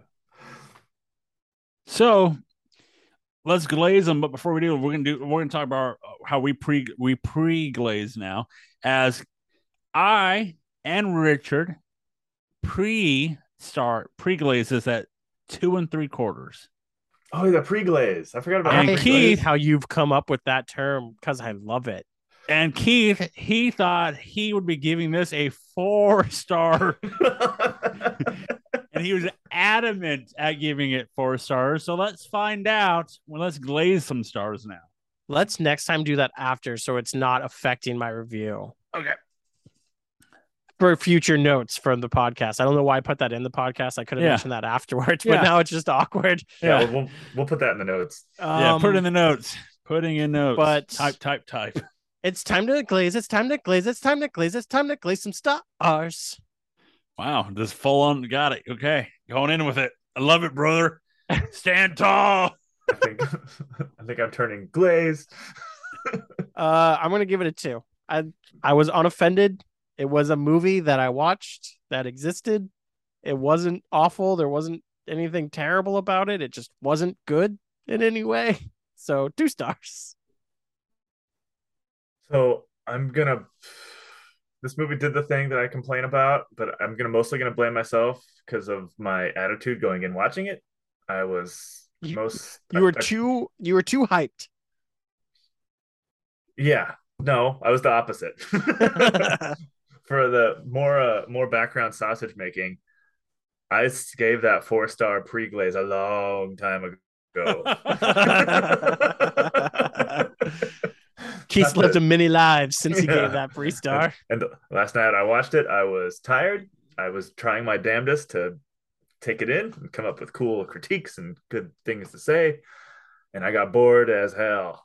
So let's glaze them. But before we do, we're gonna do we're gonna talk about how we pre we pre glaze now. As I and Richard pre start pre glazes at two and three quarters. Oh, the pre-glaze. I forgot about And I Keith- how you've come up with that term because I love it. And Keith, he thought he would be giving this a four star, [laughs] [laughs] and he was adamant at giving it four stars. So let's find out. Well, let's glaze some stars now. Let's next time do that after so it's not affecting my review. Okay. For future notes from the podcast. I don't know why I put that in the podcast. I could have Yeah. mentioned that afterwards, Yeah. but now it's just awkward. yeah, Yeah. we'll, we'll we'll put that in the notes. yeah, put it in Um, the notes. Putting in notes. but- type, type, type. It's time to glaze. It's time to glaze. It's time to glaze. It's time to glaze some stars. Wow, just full on got it. Okay, going in with it. I love it, brother. Stand [laughs] tall. I think [laughs] I think I'm turning glazed. [laughs] Uh, I'm gonna give it a two. I I was unoffended. It was a movie that I watched that existed. It wasn't awful. There wasn't anything terrible about it. It just wasn't good in any way. So two stars. So I'm gonna. This movie did the thing that I complain about, but I'm gonna mostly gonna blame myself because of my attitude going in watching it. I was You- most. You were I- I- too you were too hyped. Yeah. No, I was the opposite. [laughs] [laughs] For the more uh, more background sausage making, I gave that four star pre glaze a long time ago. [laughs] Keith's lived a many lives since he [laughs] Yeah. gave that free star. [laughs] And last night I watched it. I was tired. I was trying my damnedest to take it in and come up with cool critiques and good things to say. And I got bored as hell.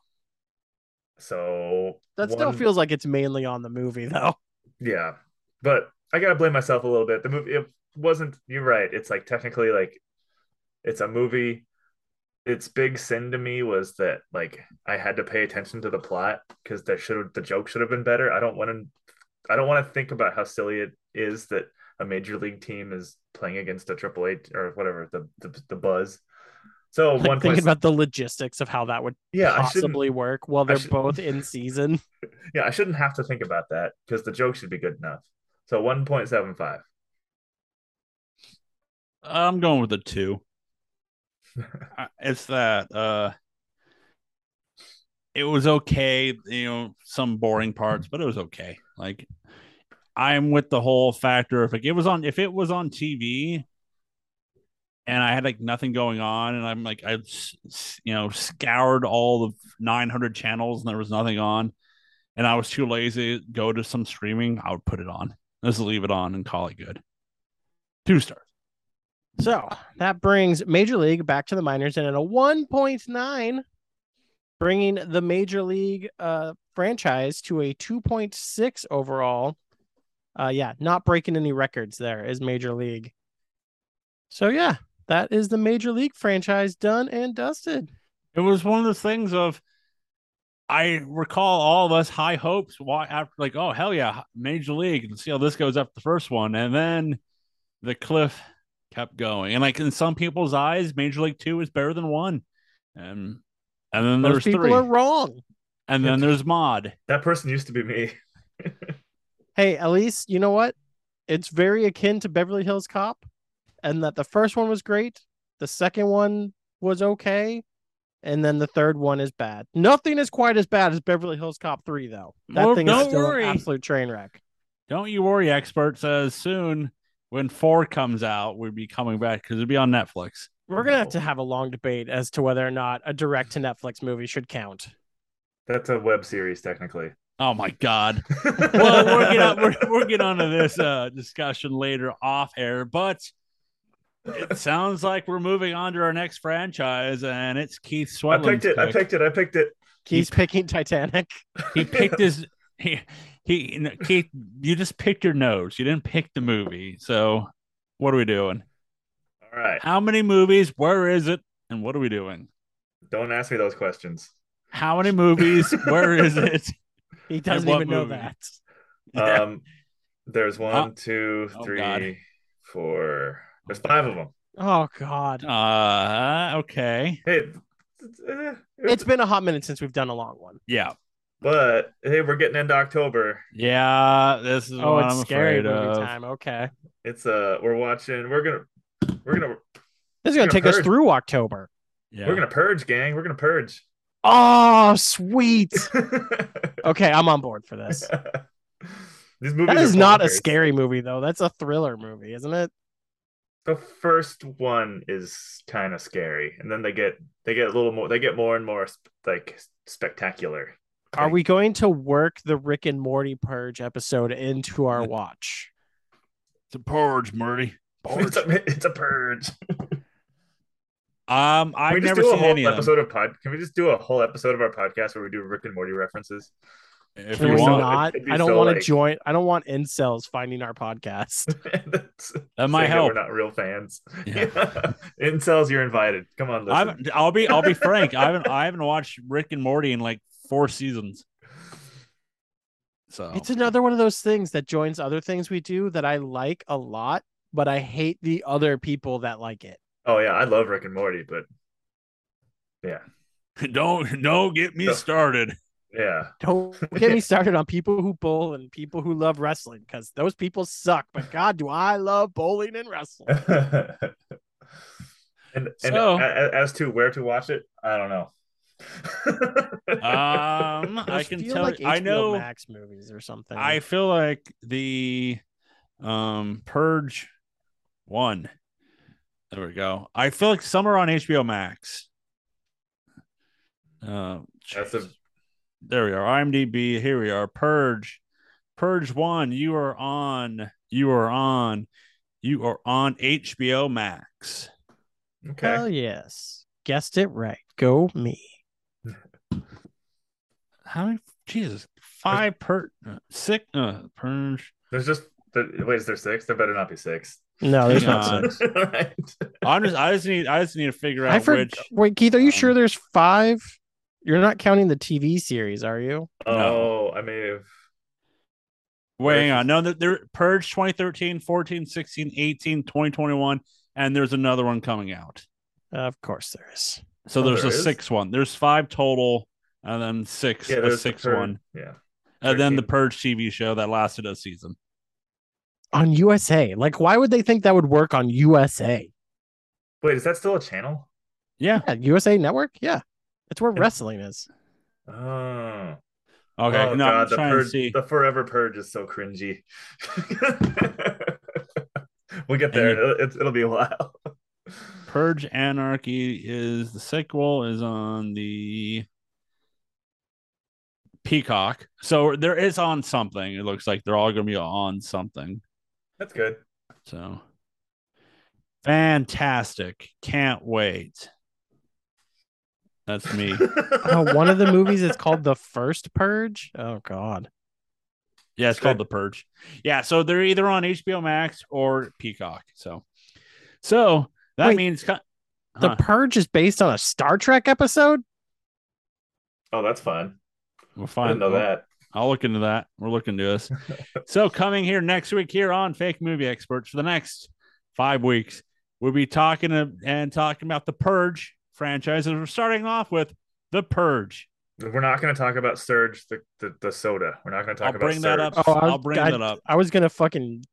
So That still feels like it's mainly on the movie though. yeah. But I gotta blame myself a little bit. The movie it wasn't you're right. It's like technically like it's a movie. Its big sin to me was that like I had to pay attention to the plot because there should the joke should have been better. I don't want to I don't want to think about how silly it is that a major league team is playing against a triple A or whatever the the, the buzz. So Like one thinking point, about the logistics of how that would yeah, possibly work while they're both in [laughs] season. yeah, I shouldn't have to think about that because the joke should be good enough. So one point seven five. I'm going with a two. It's that uh it was okay, you know, some boring parts, but it was okay. Like I'm with the whole factor of like it was on if it was on TV and I had like nothing going on and I'm like I you know scoured all the 900 channels and there was nothing on and I was too lazy to go to some streaming, I would put it on. Just leave it on and call it good. Two stars. So that brings Major League back to the minors and at a 1.9, bringing the Major League uh, franchise to a 2.6 overall. Uh, yeah, not breaking any records there is Major League. So yeah, that is the Major League franchise done and dusted. It was one of those things of I recall all of us high hopes why after like, oh hell yeah, Major League, and see how this goes after the first one. And then the cliff kept going, and like in some people's eyes, Major League Two is better than one, and and then Those there's people three, are wrong. and then there's Mod. That person used to be me. [laughs] Hey, at least you know what? It's very akin to Beverly Hills Cop, and that the first one was great, the second one was okay, and then the third one is bad. Nothing is quite as bad as Beverly Hills Cop 3, though. That Well, thing is don't still worry. an absolute train wreck. Don't you worry, experts. As soon when four comes out, we'd be coming back because it'd be on Netflix. We're gonna have to have a long debate as to whether or not a direct to Netflix movie should count. That's a web series, technically. Oh my god. [laughs] well, we'll get on, we're, we'll get onto this uh, discussion later off air, but it sounds like we're moving on to our next franchise, and it's Keith I picked it. I picked it. I picked it. Keith's picking Titanic. He picked his he he Keith. You just picked your nose. You didn't pick the movie. So, what are we doing? All right. How many movies? Where is it? And what are we doing? Don't ask me those questions. How many movies? Where is [laughs] it? He doesn't what even know that. Yeah. Um, there's one, two, Oh, three, God. four. There's Oh, five God. of them. Oh God. Uh, okay. Hey, it's, eh, It's been a hot minute since we've done a long one. Yeah. But hey, we're getting into October. Yeah. This is Oh, what it's I'm scary movie of. time. Okay. It's uh, we're watching. We're gonna, we're gonna, This is gonna Gonna take us through October. Yeah. we're gonna purge, gang. We're gonna purge. Oh, sweet. [laughs] Okay, I'm on board for this. [laughs] These movies That are is not a scary movie though. That's a thriller movie, isn't it? The first one is kind of scary, and then they get they get a little more. They get more and more sp- like spectacular. Are we going to work the Rick and Morty Purge episode into our watch? It's a purge, Morty. It's a, it's a purge. [laughs] Um, I've we just never do a seen whole any of them. episode of pod? Can we just do a whole episode of our podcast where we do Rick and Morty references? If Can you we want, not? it'd be I don't so, want to like- join. I don't want incels finding our podcast. [laughs] That's that might saying help. We're not real fans. Yeah. [laughs] Incels, you're invited. Come on, I listen. haven't, I'll be I'll be frank. I haven't I haven't watched Rick and Morty in like four seasons. So It's another one of those things that joins other things we do that I like a lot, but I hate the other people that like it. Oh yeah, I love Rick and Morty, but yeah, [laughs] don't don't get me No. started. yeah. [laughs] Don't get me started on people who bowl and people who love wrestling because those people suck. But God, do I love bowling and wrestling? [laughs] and and So- a- a- as to where to watch it, I don't know. Um, [laughs] I Those can feel tell. like I know. Max movies or something. I feel like the um Purge one. There we go. I feel like some are on HBO Max. Uh, That's a- there we are. IMDb. Here we are. Purge. Purge one. You are on. You are on. You are on HBO Max. okay. Hell yes, guessed it right. Go me. How many? Jesus, five per uh, six. Uh, Purge. There's just the, wait, is there six? There better not be six. No, there's Hang not on. six. [laughs] right. I'm just. I just need. I just need to figure out I for, which. wait, Keith, are you um, sure there's five? You're not counting the TV series, are you? Oh, I may have. Wait, hang on. No, there, there Purge 2013, 14, 16, 18, 2021, and there's another one coming out. Of course there is. So Oh, there's there a is? sixth one. There's five total, and then six, Yeah, a there's the one, Yeah. and then the Purge TV show that lasted a season. On USA. Like, why would they think that would work on USA? Wait, is that still a channel? Yeah. Yeah, USA Network? Yeah. It's where And- wrestling is. Oh. Okay. Oh, no, I'm God, the trying purge, to see. the forever purge is so cringy. [laughs] we'll get there. It'll, it's, it'll be a while. Purge Anarchy is the sequel is on the Peacock. So there is on something. It looks like they're all going to be on something. That's good. So fantastic. Can't wait. That's me. [laughs] Oh, one of the movies is called The First Purge. Oh God. Yeah, it's called The Purge. Yeah, so they're either on HBO Max or Peacock. So so that Wait, means ki- The Purge is based on a Star Trek episode? oh, that's fun. We'll I find didn't know that. I'll look into that. We're looking into this. [laughs] so coming here next week here on Fake Movie Experts for the next five weeks. We'll be talking to, and talking about the Purge franchise. And we're starting off with the Purge. We're not going to talk about Surge, the, the, the soda. We're not going to talk I'll about bring that Surge. up. Oh, I was, I'll bring I, that up. I was gonna fucking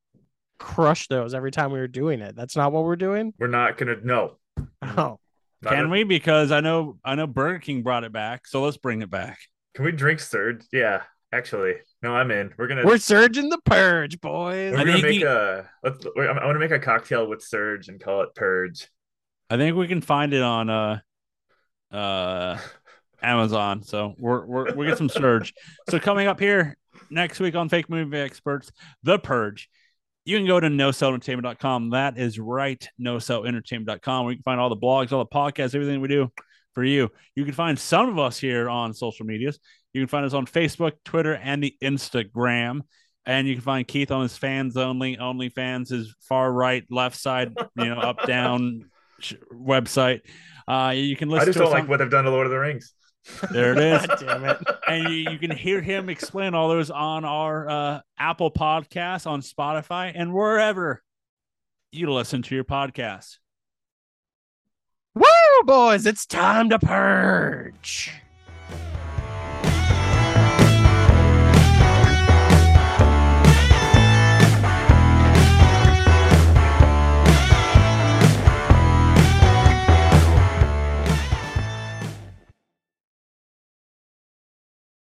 crush those every time we were doing it. That's not what we're doing. We're not going to. No. Oh, Not Can a- we? Because I know I know Burger King brought it back, so let's bring it back. Can we drink Surge? Yeah, actually. No, I'm in. We're gonna we're surging the purge, boys. we're I gonna think make you- a. Let's. we're- I'm, I'm gonna make a cocktail with Surge and call it Purge. I think we can find it on uh uh [laughs] Amazon. So we're we're we get some surge. So coming up here next week on Fake Movie Experts, The Purge. You can go to nocellentertainment.com. That is right, nocellentertainment.com. where you can find all the blogs, all the podcasts, everything we do for you. You can find some of us here on social medias. You can find us on Facebook, Twitter, and the Instagram. And you can find Keith on his fans only, only fans, his far right, left side, you know, up, down [laughs] sh- website. Uh, you can listen I just to don't like on- what they've done to Lord of the Rings. [laughs] There it is. [laughs] Damn it. and you, you can hear him explain all those on our uh, Apple Podcasts, on Spotify, and wherever you listen to your podcasts. Boys! It's time to purge.